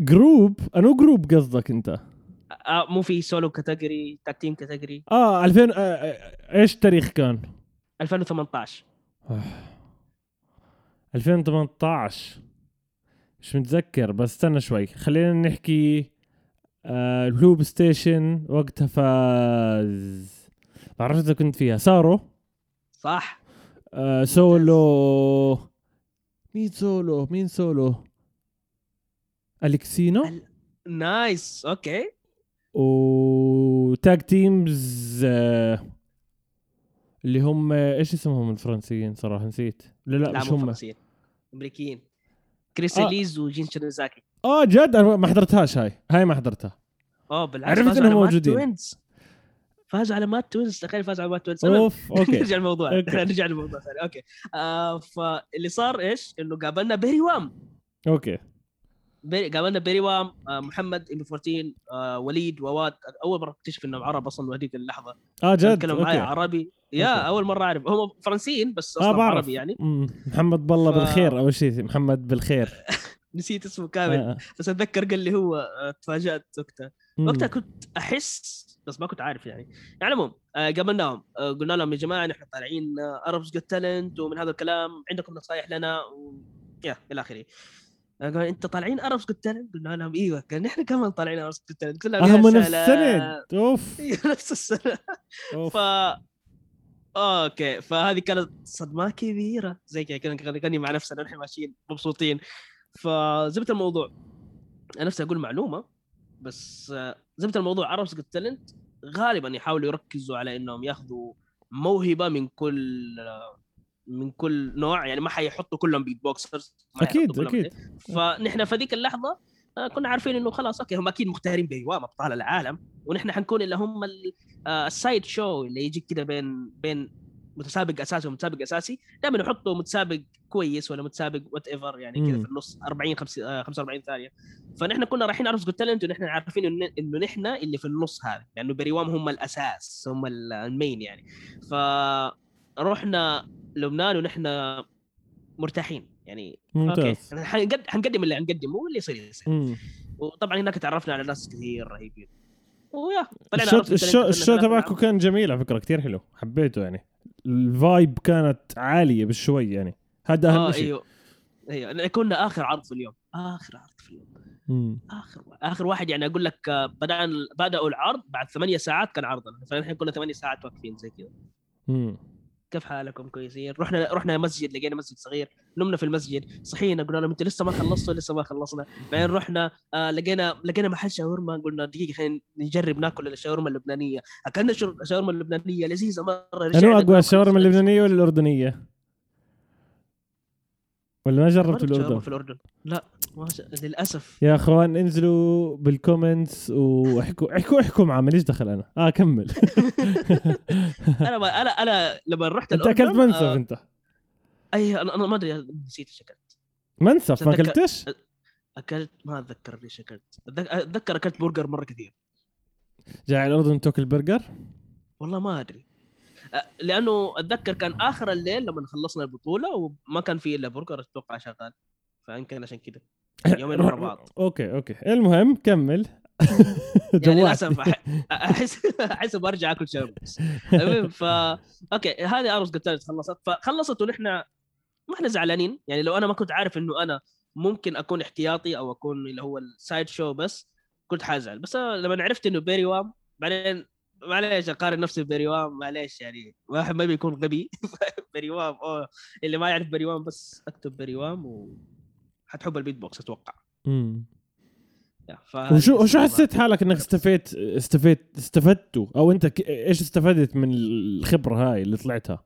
جروب؟ أنو جروب قصدك أنت؟ آه مو في سولو كاتيجوري تاك تيم كاتيجوري. آه 2000 آه, آه، إيش التاريخ كان؟ 2018 2018 مش متذكر بس استنى شوي. خلينا نحكي آه ال loop station وقتها فاز. ما إذا كنت فيها. Saro؟ صح؟ آه سولو. مين سولو؟ مين solo؟ Alexinho ال... nice. okay. و tag teams آه اللي هم إيش اسمهم الفرنسيين صراحة؟ نسيت. لا لا, لا مش هم. فرنسيين. أمريكيين. كريس آه. Celiz و Gene Shinozaki آه جد؟ أنا ما حضرتهاش هاي. هاي ما حضرتها. آه بالعكس. عرفت إنهم موجودين. فازوا على Mad Twinz تخيل فازوا على Mad Twinz. أوف okay. نرجع الموضوع. نرجع الموضوع ثاني. okay. آه فاللي صار إيش؟ إنه قابلنا Berywam. okay. Bery قابلنا Berywam آه محمد MB14 آه وليد Wawad. أول مرة أكتشف إنهم عرب أصلا هذيك اللحظة. آه جد؟ تكلموا معي عربي. يا okay. أول مرة أعرف. هم فرنسيين بس أصلا آه عربي يعني. محمد بالله ف... بالخير أول شيء محمد بالخير. نسيت اسمه كامل. آه. بس أتذكر قال لي هو آه، تفاجأت وقتها. وقتها كنت أحس بس ما كنت عارف يعني. يعني المهم آه قابلناهم آه قلنا لهم يا جماعة نحن طالعين Arabs Got Talent ومن هذا الكلام عندكم نصايح لنا و... يا إلى آخره. آه، قال أنت طالعين Arabs Got Talent قلنا لهم إيوه. قال نحن كمان طالعين Arabs Got Talent قلنا لهم نفس السنة. أوف. نفس السنة. ف okay فهذه كانت صدمة كبيرة. زي كذا كاني مع نفسنا نحن ماشيين مبسوطين. فزبط الموضوع. أنا نفسي أقول معلومة. بس زبط الموضوع Arabs Got Talent غالبا يحاولوا يركزوا على إنهم ياخذوا موهبة من كل من كل نوع يعني ما حيحطوا كلهم beatboxers أكيد أكيد. فنحن في ذيك اللحظة آه، كنا عارفين إنه خلاص okay هم أكيد مختارين Berywam أبطال العالم ونحن حنكون اللي هم ال side show اللي يجي كده بين بين متسابق أساسي ومتسابق أساسي. دائما يحطوا متسابق كويس ولا متسابق whatever يعني كذا في النص 40 45 آه، ثانية. فنحن كنا رايحين Arabs Got Talent ونحن عارفين إنه نحن اللي في النص هذا لأنه Berywam هم الأساس هم ال main يعني. فرحنا لبنان ونحن مرتاحين يعني. ممتاز. okay. حنقدم اللي حنقدمه واللي يصير يصير. وطبعا هناك تعرفنا على ناس كثير رهيبين. ويا طلعنا ال show تبعكم كان جميل على فكرة كثير حلو حبيته يعني. ال vibe كانت عالية بشوي يعني. هذا أهم آه شيء أيوه. أيوه كنا آخر عرض في اليوم. آخر عرض في اليوم. مم. آخر آخر واحد يعني أقول لك آه، بدأنا بدأوا العرض بعد ثمانية ساعات كان عرضنا. فنحن كنا ثمانية ساعات واقفين زي كذا. كيف حالكم كويسين؟ رحنا رحنا مسجد لقينا مسجد صغير نمنا في المسجد صحينا قلنا لهم أنتوا لسه ما خلصتوا لسه ما خلصنا. بعدين رحنا آه لقينا لقينا محل شاورما قلنا دقيقة خلينا نجرب ناكل الشاورما اللبنانية. أكلنا الشاورما اللبنانية لذيذة مرة انو أقوى الشاورما اللبنانية ولا الأردنية؟ ولا ما جربت الأردن؟ في الأردن. لا. للأسف. يا أخوان انزلوا بال comments واحكوا احكوا احكوا معاه ماليش دخل أنا؟ آه كمل. أنا ما أنا أنا لما رحت أنت أكلت منسف آه أنت. أي أنا ما أدري نسيت إيش أكلت. منسف؟ ما أكلتش؟ اكلت ما أتذكر ليش أكلت. أتذكر أكلت برجر مرة كثير. جاي على الأردن تاكل برجر؟ والله ما أدري. لأنه أتذكر كان آخر الليل لما خلصنا البطولة وما كان في إلا برجر أتوقع شغال. فيمكن عشان كذا يومين ورا بعض. okay okay. المهم كمل. يعني للأسف أحس أحس برجع أكل شامبوس المهم ف okay هذه Arabs Got Talent خلصت. فخلصت ونحن ما إحنا زعلانين. يعني لو أنا ما كنت عارف إنه أنا ممكن أكون احتياطي أو أكون اللي هو ال side show بس كنت حازعل. بس لما عرفت إنه Berywam بعدين معليش أقارن نفسي ب Berywam معليش يعني واحد ما بيكون غبي. Berywam أوه اللي ما يعرف Berywam بس أكتب Berywam و حتحب البيت بوكس أتوقع. امم وشو وشو حسيت حالك إنك استفدت استفدت استفدتوا؟ أو أنت إيش استفدت من الخبرة هاي اللي طلعتها؟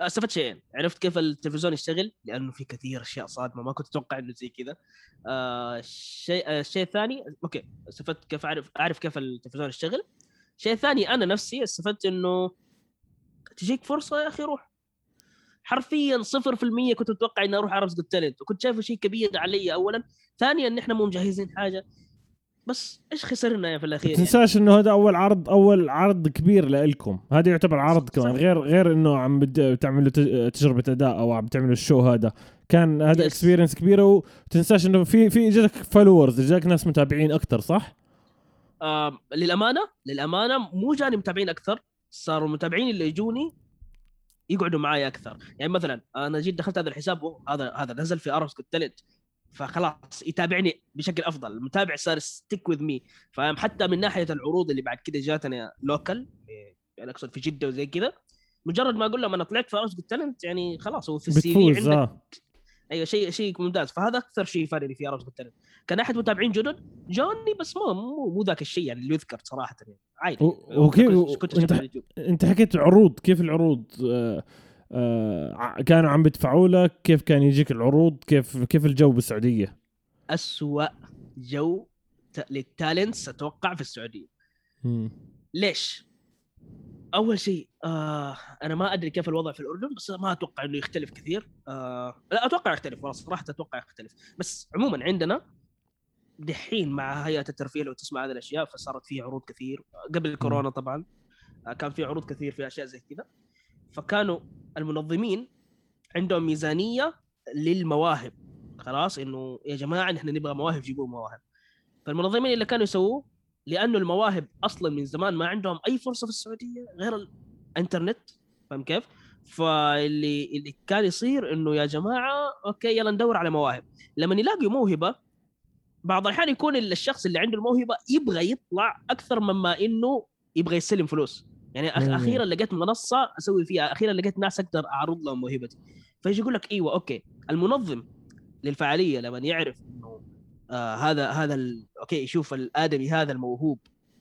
استفدت شيئين. عرفت كيف التلفزيون يشتغل؟ لأنه في كثير أشياء صادمة ما كنت أتوقع إنه زي كذا. آه الشيء آه الشيء الثاني okay استفدت كيف أعرف أعرف كيف التلفزيون يشتغل. الشيء الثاني أنا نفسي استفدت إنه تجيك فرصة يا أخي روح. حرفيا 0% كنت أتوقع إني أروح Arabs Got وكنت شايفه شيء كبير علي اولا. ثانيا ان إحنا مو مجهزين حاجة. بس إيش خسرنا يا في الأخير؟ تنساش يعني. إنه هذا أول عرض أول عرض كبير لكم هذا يعتبر عرض كمان. غير غير إنه عم بتعملوا تجربة أداء أو عم تعملوا ال show هذا. كان هذا experience كبيرة وتنساش إنه في في اجاك followers اجاك ناس متابعين أكثر صح؟ آه للأمانة للأمانة مو جاني متابعين أكثر. صاروا المتابعين اللي يجوني يقعدوا معي أكثر. يعني مثلا أنا جيت دخلت هذا الحساب هذا هذا نزل في Arabs Got Talent فخلاص يتابعني بشكل أفضل. المتابع صار stick with me فاهم حتى من ناحية العروض اللي بعد كده جاتنا local يعني أقصد في جدة وزي كذا مجرد ما أقول لهم أنا طلعت في Arabs Got Talent يعني خلاص هو في ال CV عندك. آه. أيوه شيء شيء ممتاز. فهذا أكثر شيء فارق في Arabs Got Talent كان أحد متابعين جدد جوني بس مو مو, مو ذاك الشيء يعني اللي يذكر صراحة يعني. عادي. وكيف كنت انت, أنت حكيت عروض. كيف العروض؟ آه آه كانوا عم بيدفعوا لك. كيف كان يجيك العروض؟ كيف كيف الجو بالسعودية؟ أسوأ جو لل talents أتوقع في السعودية. مم. ليش؟ أول شيء آه أنا ما أدري كيف الوضع في الأردن بس ما أتوقع إنه يختلف كثير آه لا أتوقع يختلف والله صراحة أتوقع يختلف. بس عموما عندنا دحين مع هيئة الترفيه لو تسمع هذه الأشياء فصارت في عروض كثير قبل الكورونا طبعا آه كان في عروض كثير في أشياء زي كذا. فكانوا المنظمين عندهم ميزانية للمواهب خلاص إنه يا جماعة نحن نبغى مواهب جيبوا مواهب. فالمنظمين اللي كانوا يسووه لأنه المواهب أصلا من زمان ما عندهم أي فرصة في السعودية غير الإنترنت فاهم كيف؟ فاللي اللي كان يصير إنه يا جماعة okay يلا ندور على مواهب. لما يلاقي موهبة بعض الأحيان يكون الشخص اللي عنده الموهبة يبغى يطلع أكثر مما إنه يبغى يستلم فلوس. يعني أخ أخيرا لقيت منصة أسوي فيها أخيرا لقيت ناس أقدر أعرض لهم موهبتي. فيجي يقول لك إيوه okay. المنظم للفعالية لما يعرف إنه آه هذا هذا okay يشوف الآدمي هذا الموهوب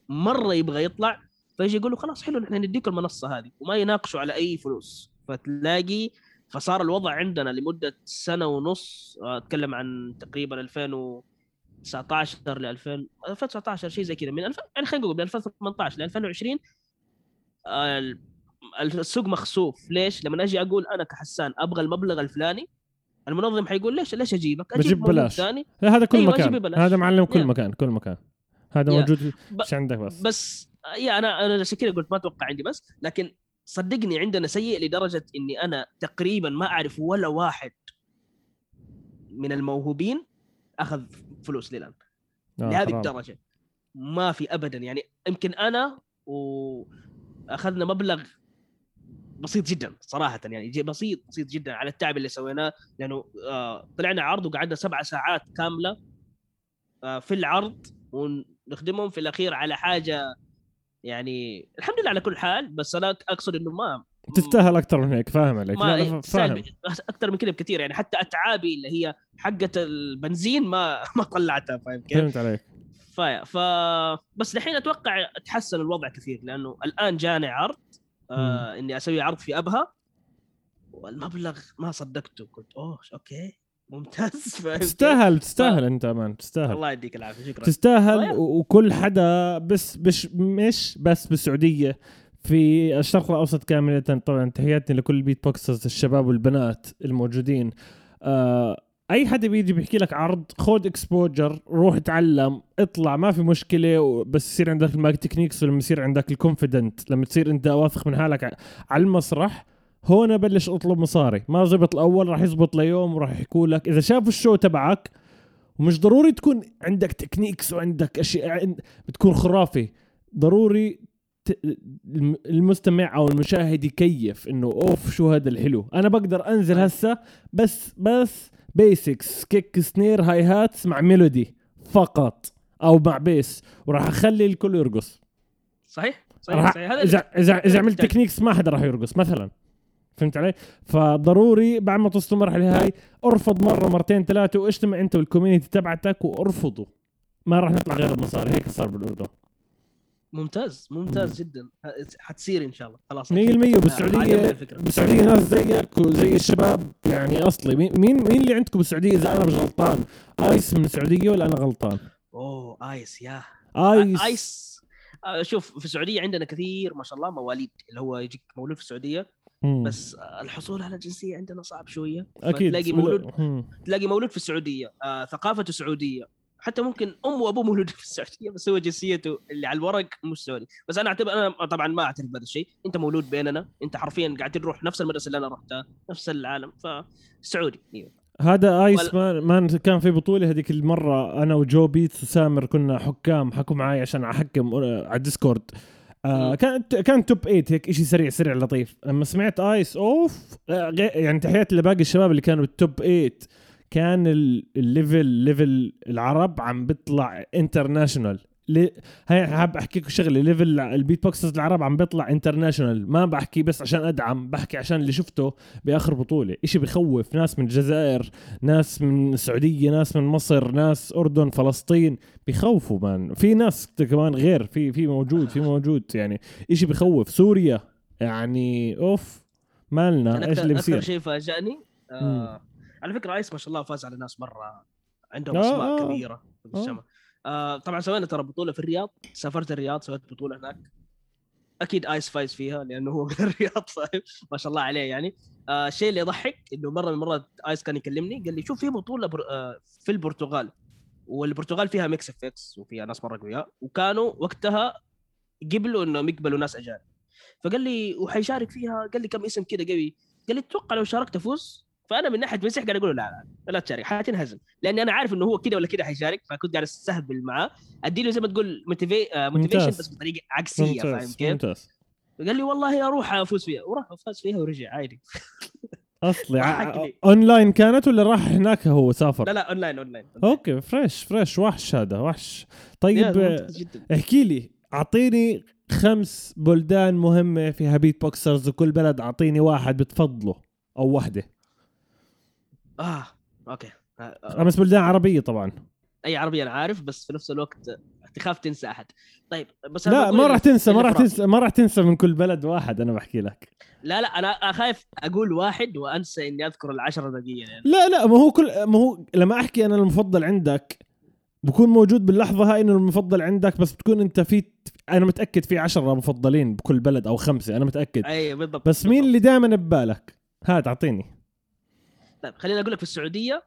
مرة يبغى يطلع فيجي يقول له خلاص حلو نحن نديك المنصة هذه وما يناقشوا على أي فلوس فتلاقي فصار الوضع عندنا لمدة سنة ونص آه، أتكلم عن تقريبا 2019 ل 2000 2019 شيء زي كذا من 2000 يعني خلينا نقول من 2018 ل 2020 السوق مخسوف ليش؟ لما أجي أقول أنا كحسان أبغى المبلغ الفلاني المنظم حيقول ليش ليش أجيبك؟ أجيب ببلاش ثاني. هذا كل أيوة مكان. هذا معلم كل مكان كل مكان. هذا موجود مش عندك بس؟ بس يا أنا أنا عشان كذا قلت ما أتوقع عندي بس لكن صدقني عندنا سيء لدرجة إني أنا تقريبا ما أعرف ولا واحد من الموهوبين أخذ فلوس للآن. آه لهذه الدرجة. ما في ابدا. يعني يمكن أنا و أخذنا مبلغ بسيط جدا صراحة يعني بسيط بسيط جدا على التعب اللي سويناه لأنه آه طلعنا عرض وقعدنا سبع ساعات كاملة آه في العرض ونخدمهم. في الأخير على حاجة يعني الحمد لله على كل حال بس أنا أقصد إنه ما تستاهل أكثر من هيك فاهم عليك؟ ما فاهم. أكثر من كذا بكثير يعني حتى أتعابي اللي هي حقة البنزين ما ما طلعتها فاهم كيف؟ فهمت عليك. ف بس الحين أتوقع تحسن الوضع كثير لأنه الآن جاني عرض آه إني أسوي عرض في أبها. والمبلغ ما صدقته. قلت أوه okay ممتاز. تستاهل تستاهل أنت man تستاهل. الله يديك العافية شكرا. تستاهل طيب. وكل حدا بس مش مش بس بالسعودية في الشرق الأوسط كاملة. طبعا تحياتي لكل ال beatboxers الشباب والبنات الموجودين. آه أي حدا بيجي بيحكي لك عرض خود exposure روح اتعلم اطلع ما في مشكلة بس يصير عندك ال mic techniques ولما يصير عندك ال confident لما تصير أنت واثق من حالك على المسرح هون بلش أطلب مصاري. ما زبط الأول راح يزبط ليوم وراح يحكوا لك. إذا شافوا ال show تبعك ومش ضروري تكون عندك techniques وعندك أشياء بتكون خرافي. ضروري المستمع أو المشاهد يكيف إنه أوف شو هذا الحلو. أنا بقدر أنزل هسه بس بس basics kick snare hi-hats مع melody فقط أو مع bass وراح أخلي الكل يرقص. صحيح؟ صحيح, صحيح. اذا اذا إذا عملت techniques ما حدا راح يرقص مثلا. فهمت علي؟ فضروري بعد ما توصلوا المرحله هاي أرفض مرة مرتين ثلاثة واجتمع أنت وال community تبعتك وارفضوا ما راح نطلع غير المصاري هيك صار بالأردن. ممتاز ممتاز جدا. حتصير إن شاء الله. خلاص 100% بالسعودية بالسعودية ناس زيك وزي الشباب يعني أصلي. مين مين اللي عندكم بالسعودية؟ إذا أنا مش غلطان آيس من السعودية ولا أنا غلطان؟ أوه آيس يا. آيس. آيس. آه، شوف في السعودية عندنا كثير ما شاء الله مواليد. اللي هو يجيك مولود في السعودية. مم. بس الحصول على الجنسية عندنا صعب شوية. أكيد تلاقي مولود. تلاقي مولود في السعودية. آه ثقافته سعودية. حتى ممكن امه وابوه مولود في السعودية بس هو جنسيته اللي على الورق مش سعودي بس أنا اعتبر أنا طبعا ما أعترف بهذا الشيء. أنت مولود بيننا. أنت حرفيا قاعد تروح نفس المدرسة اللي أنا رحتها نفس العالم. فسعودي إيوه. هذا آيس وال... ما كان في بطولة هذيك المرة أنا وجو بيتس وسامر كنا حكام حكوا معي عشان أحكم آه، على ال Discord. آه كانت كان top 8 هيك شيء سريع سريع لطيف. لما سمعت آيس أوف آه يعني تحياتي لباقي الشباب اللي كانوا بال top 8 كان ال level level العرب عم بيطلع international هي حاب احكي لكم شغلة level ال beatboxers العرب عم بيطلع international ما بحكي بس عشان أدعم بحكي عشان اللي شفته بآخر بطولة. إشي بخوف ناس من الجزائر ناس من السعودية ناس من مصر ناس أردن فلسطين بخوفوا مان. في ناس كمان غير في في موجود في موجود يعني. إشي بخوف. سوريا يعني أوف مالنا إيش اللي بصير؟ أكثر شيء فاجأني آه على فكرة آيس ما شاء الله فاز على ناس مرة عندهم أسماء آه كبيرة في آه. السماء آه طبعا سوينا ترى بطولة في الرياض. سافرت الرياض سويت بطولة هناك. أكيد آيس فايز فيها لأنه هو من الرياض فاهم ما شاء الله عليه يعني. آه الشيء اللي يضحك إنه مرة من المرات آيس كان يكلمني قال لي شوف في بطولة بر... آه في البرتغال. والبرتغال فيها MixFX وفيها ناس مرة قوياء وكانوا وقتها قبلوا إنهم يقبلوا ناس أجانب. فقال لي وحيشارك فيها؟ قال لي كم اسم كذا قوي؟ قال لي تتوقع لو شاركت أفوز فأنا من ناحية مسيح قاعد أقول لا لا لا تشارك حتنهزم. لأني أنا عارف إنه هو كذا ولا كذا حيشارك فكنت قاعد أستهبل معاه. أديله زي ما تقول motivation بس بطريقة عكسية فاهم كيف؟ ممتاز. قال لي والله أروح أفوز فيها. وراح وفاز فيها ورجع عادي. أصلي اونلاين كانت ولا راح هناك هو سافر؟ لا لا online online okay fresh fresh وحش هذا وحش. طيب احكي لي أعطيني خمس بلدان مهمة فيها beatboxers وكل بلد أعطيني واحد بتفضله أو وحدة. آه أوكي. آه. خمس بلدان عربية طبعا. أي عربية أنا عارف بس في نفس الوقت تخاف تنسى أحد. طيب بس لا ما راح تنسى ما راح تنسى ما راح تنسى من كل بلد واحد أنا بحكي لك. لا لا أنا خايف أقول واحد وأنسى إني أذكر العشرة دقيقة يعني. لا لا ما هو كل ما هو لما أحكي أنا المفضل عندك بكون موجود باللحظة هاي إنه المفضل عندك بس بتكون أنت في أنا متأكد في عشرة مفضلين بكل بلد أو خمسة أنا متأكد. أي بالضبط بس بالضبط. مين اللي دائما ببالك؟ هات اعطيني طيب خليني أقول لك في السعودية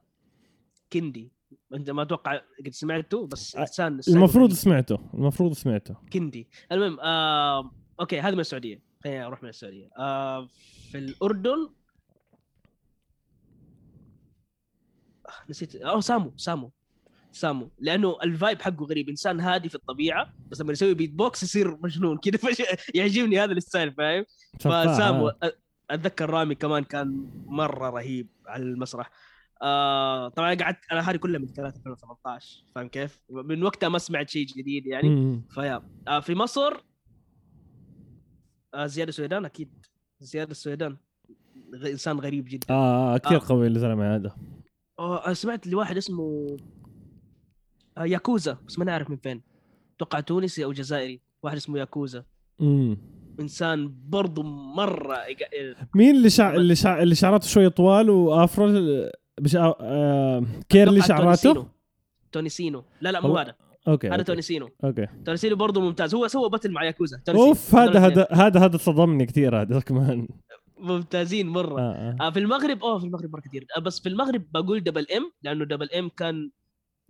كندي. أنت ما أتوقع قد سمعته بس إنسان المفروض سمعته المفروض سمعته. كندي. المهم آه... okay هذا من السعودية. خليني أروح من السعودية. آه... في الأردن. آه، نسيت. أو سامو سامو سامو. لأنه ال vibe حقه غريب. إنسان هادي في الطبيعة بس لما يسوي بيت بوكس يصير مجنون. كذا يعجبني هذا الستايل فاهم؟ فسامو أتذكر رامي كمان كان مرة رهيب على المسرح. آه طبعا قعدت أنا هذه كلها من 2018 فاهم كيف؟ من وقتها ما سمعت شيء جديد يعني. فيا. آه في مصر آه زياد السويدان أكيد. زياد السويدان إنسان غريب جدا. آه, آه كثير آه. قوي الزلمه هذا. أنا سمعت لواحد اسمه آه ياكوزا بس ما نعرف من فين. أتوقع تونسي أو جزائري. واحد اسمه ياكوزا. امم إنسان برضه مرة مين اللي شع... اللي شع... اللي شعراته شوي طوال و afro؟ مش آه curly شعراته؟ تونيسينو لا لا مو هذا. okay هذا تونيسينو okay. تونيسينو برضه ممتاز. هو سوى battle مع ياكوزا. أوف هذا هذا هذا هذا صدمني كثير هذا كمان. ممتازين مرة. آه آه. آه في المغرب أوه في المغرب مرة كثير. آه بس في المغرب بقول دبل ام لأنه دبل ام كان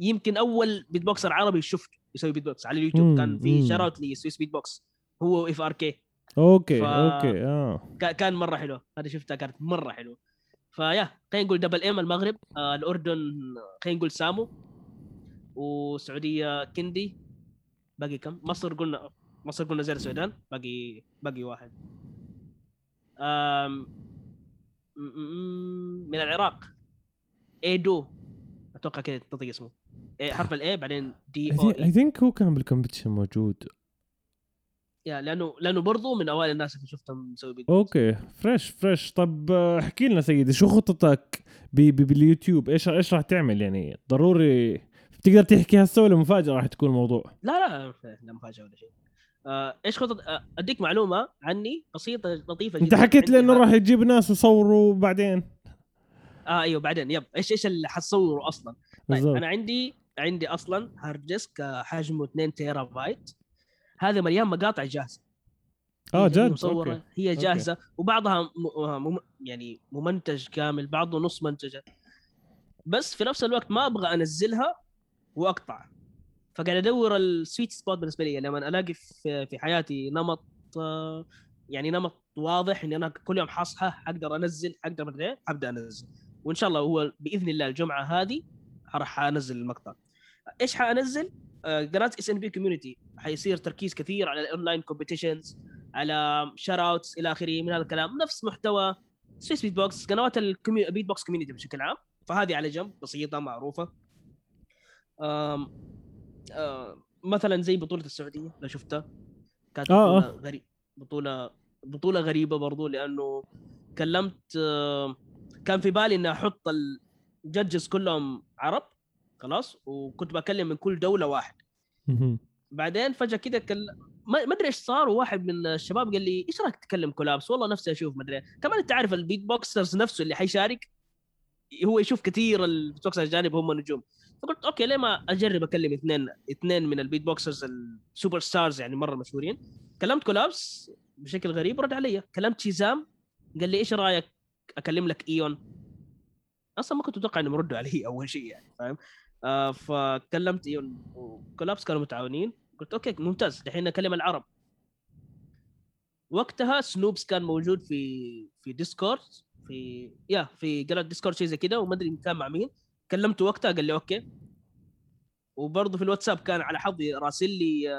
يمكن أول beatboxer عربي شفته يسوي بيت بوكس على اليوتيوب. مم. كان في shout out لي سويس بيت بوكس هو إف آر كي. okay ف... okay آه. كان مرة حلو. هذا شفتها كانت مرة حلوة فيا خلينا نقول دبل ام المغرب. آه الأردن خلينا نقول سامو. وسعودية كندي. باقي كم؟ مصر قلنا مصر قلنا زي السودان. باقي باقي واحد. أم... من العراق. ايدو أتوقع كذا تنطق اسمه. إيه حرف ال E بعدين D O I think هو كان بال competition موجود. yeah لأنه لأنه برضو من أوائل الناس اللي شفتهم مسوي فيديو okay fresh fresh طب احكي لنا سيدي شو بي بي باليوتيوب؟ إيش إيش راح تعمل؟ يعني ضروري تقدر تحكي هسه ولا مفاجأة راح تكون الموضوع؟ لا لا لا مفاجأة ولا شيء. آه إيش خطط؟ آه أديك معلومة عني بسيطة لطيفة جدا. انت حكيت لي انه راح يجيب ناس يصوروا بعدين. آه أيوه بعدين. yep. إيش إيش اللي حتصوره أصلا؟ طيب بالزبط. أنا عندي عندي أصلا hard disk حجمه 2 تيرا بايت هذا مليان مقاطع جاهزة آه جد مصورة okay. هي جاهزة okay. وبعضها م... يعني ممنتج كامل بعضه نص منتجة بس في نفس الوقت ما أبغى أنزلها وأقطع فقاعد أدور ال sweet spot بالنسبة لي لما ألاقي في, في حياتي نمط يعني نمط واضح إني أنا كل يوم حاصحى حقدر أنزل حقدر مدري أبدأ أنزل وإن شاء الله هو بإذن الله الجمعة هذه راح أنزل المقطع إيش حأنزل؟ آه، قناة SNB community حيصير تركيز كثير على ال online competitions على shout outs إلى آخره من هذا الكلام. نفس محتوى سويس بيت بوكس قنوات ال beatbox community بشكل عام. فهذه على جنب بسيطة معروفة. آم آم مثلا زي بطولة السعودية لو شفتها. كانت آه. بطولة غريب بطولة بطولة غريبة برضو لأنه كلمت كان في بالي إني أحط ال judges كلهم عرب. خلاص وكنت بكلم من كل دولة واحد. بعدين فجأة كذا كل... ما أدري إيش صار وواحد من الشباب قال لي إيش رايك تكلم كولابس؟ والله نفسي أشوف ما أدري. كمان أنت عارف ال beatboxers نفسه اللي حيشارك هو يشوف كثير ال beatboxers الاجانب هم نجوم. فقلت okay ليه ما أجرب أكلم اثنين اثنين من ال beatboxers ال superstars يعني مرة مشهورين. كلمت كولابس بشكل غريب رد علي. كلمت شيزام قال لي إيش رأيك أكلم لك إيون؟ أصلا ما كنت أتوقع انهم يردوا علي أول شيء يعني فاهم؟ آه فكلمت إيون وكولابس كانوا متعاونين. قلت okay ممتاز. الحين نكلم العرب. وقتها سنوبس كان موجود في في ديسكورد في يا في قناة ديسكورد شيء زي كذا وما أدري كان مع مين. كلمته وقتها قال لي okay. وبرضه في الواتساب كان على حظي راسل لي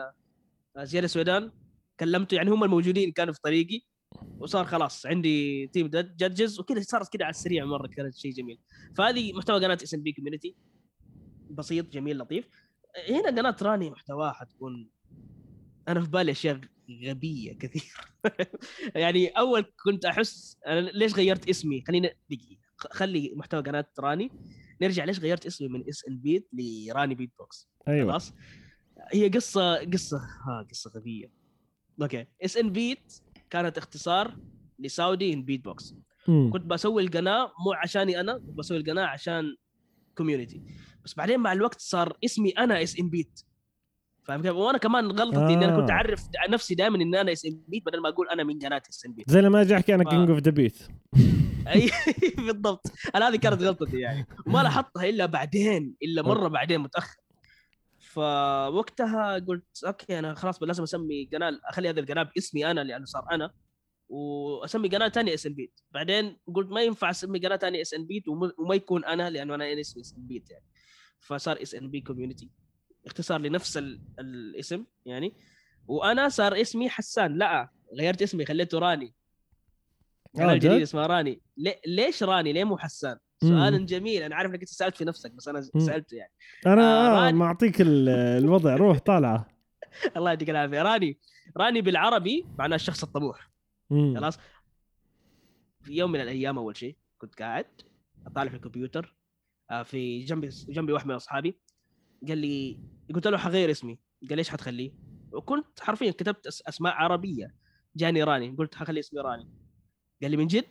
آه، زياده السودان كلمته يعني هم الموجودين كانوا في طريقي. وصار خلاص عندي team judges وكذا صارت كذا على السريع مرة كانت شيء جميل. فهذه محتوى قناة SNB community بسيط جميل لطيف. هنا قناه راني محتواها حتكون أنا في بالي أشياء غبية كثير. يعني أول كنت أحس أنا ليش غيرت اسمي؟ خلينا دقيقة. خلي محتوى قناة راني. نرجع ليش غيرت اسمي من اس ان بيت لراني بيت بوكس؟ أيوه. خلاص؟ هي قصة قصة ها قصة غبية. okay. اس ان بيت كانت اختصار ل Saudi in beatbox. كنت بسوي القناة مو عشاني أنا كنت بسوي القناة عشان community بس بعدين مع الوقت صار اسمي أنا اس ان بيت فاهم كيف؟ وأنا كمان غلطتي آه. إني أنا كنت أعرف نفسي دائما ان أنا اس ان بيت بدل ما أقول أنا من قناة اس ان بيت زي لما أجي أحكي أنا King of the Beat أي بالضبط. أنا هذه كانت غلطتي يعني. وما لاحظتها إلا بعدين إلا مرة بعدين متأخر. فوقتها قلت okay أنا خلاص لازم أسمي قناة أخلي هذا القناة باسمي أنا لأنه صار أنا وأسمي قناة ثانية اس ان بيت بعدين قلت ما ينفع أسمي قناة ثانية اس ان بيت وما يكون أنا لأنه أنا اسمي اس ان بيت يعني. فصار SNB community اختصار لنفس الاسم يعني. وأنا صار اسمي حسان. لا غيرت اسمي خليته راني. قناه جديد اسمها راني. ليش راني؟ ليه مو حسان؟ سؤال جميل. أنا عارف إنك أنت سألت في نفسك بس أنا سالته يعني. أنا آه معطيك الوضع. روح طالعه الله يديك العافية. راني. راني بالعربي معناه الشخص الطموح. خلاص؟ في يوم من الأيام أول شيء كنت قاعد أطالع في الكمبيوتر. آه، في جنبي جنبي واحد من أصحابي. قال لي قلت له حغير اسمي. قال ليش حتخليه؟ وكنت حرفيا كتبت أسماء عربية. جاني راني. قلت حخلي اسمي راني. قال لي من جد؟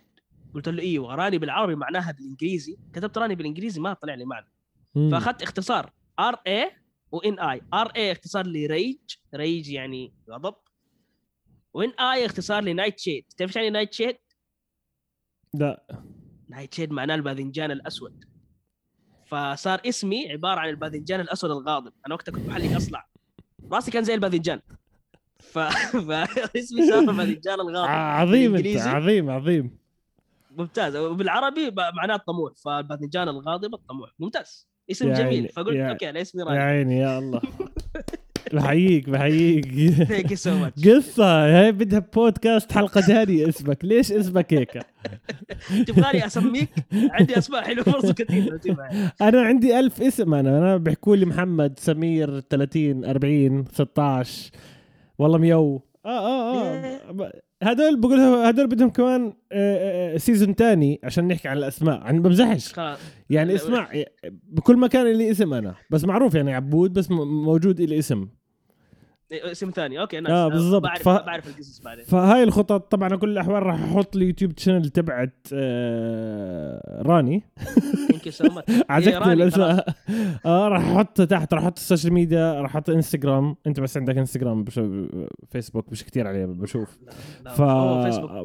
قلت له إيوه راني بالعربي معناها بالإنجليزي. كتبت راني بالإنجليزي ما طلع لي معنى. فأخذت اختصار RA و NI RA اختصار ل rage rage يعني غضب. و NI اختصار ل nightshade تعرف إيش يعني nightshade؟ لا. nightshade معناه الباذنجان الأسود. فصار اسمي عبارة عن الباذنجان الأسود الغاضب. أنا وقتها كنت محلي أصلع. راسي كان زي الباذنجان. ف... فاسمي صار الباذنجان الغاضب. عظيم أنت عظيم عظيم. ممتاز. وبالعربي معناه الطموح فالباذنجان الغاضب الطموح. ممتاز. اسم جميل. فقلت okay أنا اسمي رايح يا عيني يا الله. بحييك بحييك. thank you so much قصة هي بدها بودكاست حلقة ثانية اسمك. ليش اسمك هيك؟ تبغاني أسميك؟ عندي أسماء حلوة فرصة كثيرة أنا عندي ألف اسم أنا. أنا بيحكوا لي محمد سمير 30 40 16 والله ميو. آه آه آه. هدول بقول هدول بدهم كمان season آه، ثاني آه، عشان نحكي عن الأسماء. عن بمزحش. يعني اسمع بكل مكان لي اسم أنا. بس معروف يعني عبود بس موجود لي اسم. اسم ثاني. okay nice آه بالضبط. بعرف, ف... بعرف القصص بعدين. فهاي الخطط طبعا كل الأحوال راح أحط اليوتيوب channel تبعت آه راني. عزكتني الاسماء آه راح أحط تحت راح أحط ال social media راح أحط انستغرام أنت بس عندك انستغرام بش... فيسبوك مش كثير عليه بشوف. ف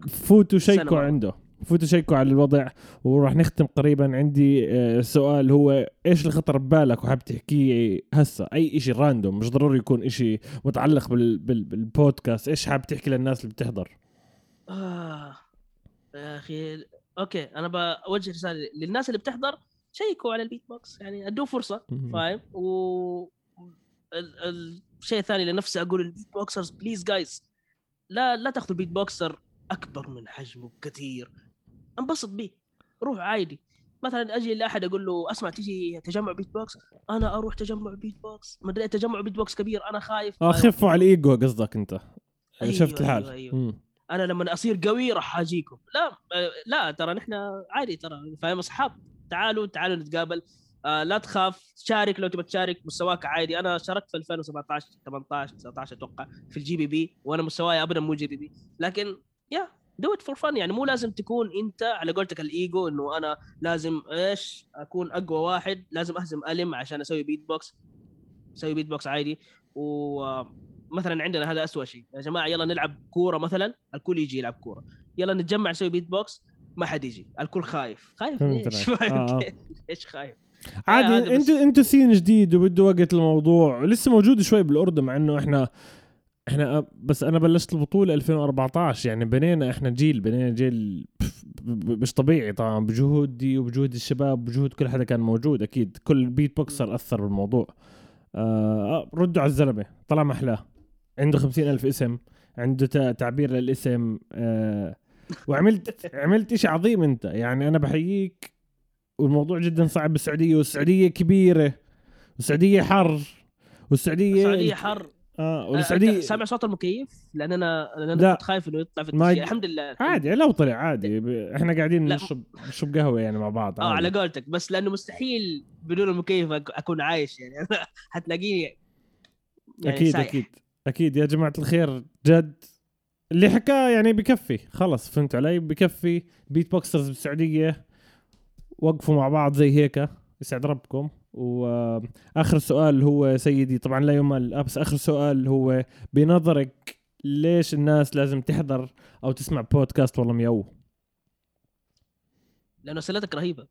فوتوا شيكوا عنده. فوتوا شيكوا على الوضع وراح نختم قريبا. عندي آه، سؤال هو إيش اللي خطر ببالك وحاب تحكيه هسه؟ أي شيء random مش ضروري يكون شيء متعلق بال... بال... بالبودكاست. إيش حاب تحكي للناس اللي بتحضر؟ آه. يا أخي okay أنا بوجه رسالة للناس اللي بتحضر شيكوا على البيت بوكس يعني أدوه فرصة فاهم؟ و الشيء الثاني اللي نفسي أقول ال beatboxers please guys لا لا تأخذوا البيت بوكسر أكبر من حجمه بكثير. انبسط به روح عادي. مثلا أجي لأحد أقول له أسمع تيجي تجمع بيت بوكس أنا أروح تجمع بيت بوكس ما أدري تجمع بيت بوكس كبير أنا خايف. آه خفوا على الإيجو قصدك أنت. أيوة شفت الحال. أيوة أيوة. أنا لما أصير قوي راح أجيكم. لا لا ترى نحن عادي ترى. فاهم؟ أصحاب. تعالوا تعالوا نتقابل. آه لا تخاف. شارك لو تبغى تشارك مستواك عادي. أنا شاركت في 2017 18 19 أتوقع في ال GBB وأنا مستواي ابدا مو GBB. لكن yeah do it for fun يعني مو لازم تكون انت على قولتك الإيجو إنه أنا لازم إيش أكون أقوى واحد لازم أهزم Alem عشان أسوي بيت بوكس أسوي بيت بوكس عادي. ومثلا عندنا هذا اسوء شيء. يا جماعة يلا نلعب كورة مثلا الكل يجي يلعب كورة. يلا نتجمع نسوي بيت بوكس ما حد يجي الكل خايف. خايف ليش؟ آه. إيش خايف؟ عادي أنتوا أنتوا scene جديد وبده وقت الموضوع لسه موجود شوي بالأردن مع إنه إحنا إحنا بس أنا بلشت البطولة 2014 يعني بنينا إحنا جيل بنينا جيل مش طبيعي طبعا بجهودي وبجهود الشباب بجهود كل حدا كان موجود أكيد كل beatboxer أثر بالموضوع. آه, آه، ردوا على الزلمة طلع محلاه عنده خمسين ألف اسم عنده تعبير للاسم آه وعملت عملت شيء عظيم أنت. يعني أنا بحييك والموضوع جدا صعب بالسعوديه والسعودية كبيرة والسعودية حر والسعودية السعودية حر. آه والسعودية سامع صوت المكيف؟ لأن أنا لأن أنا كنت خايف إنه يطلع في التسجيل الحمد لله. عادي لو طلع عادي. إحنا قاعدين نشرب نشرب قهوة يعني مع بعض آه على قولتك. بس لأنه مستحيل بدون المكيف أكون عايش يعني. حتلاقيني يعني أكيد سايح. أكيد. أكيد يا جماعة الخير جد. اللي حكاه يعني بكفي. خلص فهمت علي؟ بكفي. بيت بوكسرز بالسعودية. وقفوا مع بعض زي هيك. يسعد ربكم. وآخر سؤال هو سيدي طبعا لا يمل بس آخر سؤال هو بنظرك ليش الناس لازم تحضر أو تسمع بودكاست والله ميو لأنه أسئلتك رهيبة.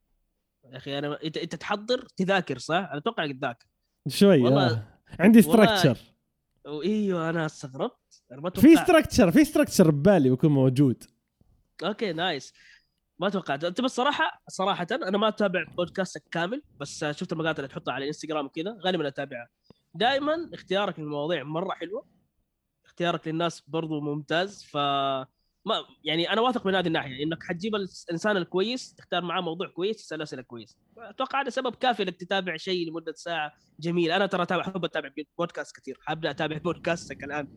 يا أخي أنا أنت أنت تحضر تذاكر صح؟ أنا أتوقع انك تذاكر شوي والله آه. عندي structure إيوه أنا استغربت. في structure في structure ببالي بيكون موجود. okay nice ما توقعت انت بس صراحة صراحة أنا ما أتابع بودكاستك كامل بس شفت المقاطع اللي تحطها على الانستغرام وكذا غالبا أتابعها. دائما اختيارك للمواضيع مرة حلوة اختيارك للناس برضو ممتاز ف ما يعني أنا واثق من هذه الناحية إنك حتجيب الإنسان الكويس تختار معاه موضوع كويس تسال أسئلة كويس. أتوقع هذا سبب كافي إنك تتابع شيء لمدة ساعة جميل أنا ترى أتابع أحب أتابع بودكاست كثير. حابدا أتابع بودكاستك الآن.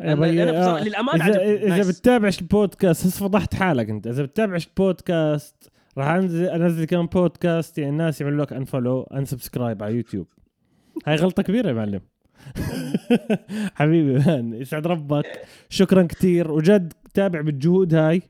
أنا آه. للامانه اذا, إذا بتتابعش البودكاست هسه فضحت حالك أنت. إذا بتتابعش البودكاست راح انزل أنزل كم بودكاست يعني الناس يعملوا لك unfollow unsubscribe على يوتيوب. هاي غلطة كبيرة يا معلم. حبيبي man يسعد ربك. شكرا كثير وجد تابع بالجهود هاي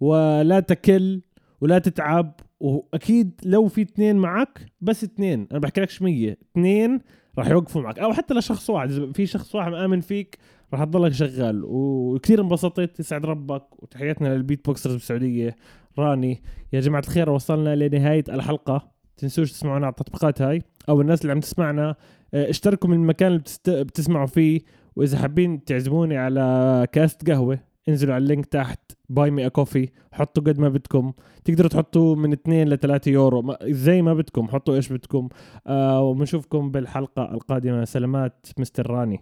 ولا تكل ولا تتعب. وأكيد لو في اثنين معك بس اثنين. أنا بحكي لكش 100 اثنين راح يوقفوا معك. أو حتى لشخص واحد. إذا في شخص واحد مآمن فيك راح تضلك شغال. وكثير انبسطت. يسعد ربك. وتحياتنا لل beatboxers بالسعودية. راني يا جماعة الخير وصلنا لنهاية الحلقة. تنسوش تسمعونا على التطبيقات هاي. أو الناس اللي عم تسمعنا آه، اشتركوا من المكان اللي بتست... بتسمعوا فيه. وإذا حابين تعزموني على كاست قهوة انزلوا على ال link تحت buy me coffee حطوا قد ما بدكم. تقدروا تحطوا من 2 ل 3 يورو. زي ما بدكم حطوا إيش بدكم. آه وبنشوفكم بالحلقة القادمة. سلامات مستر راني.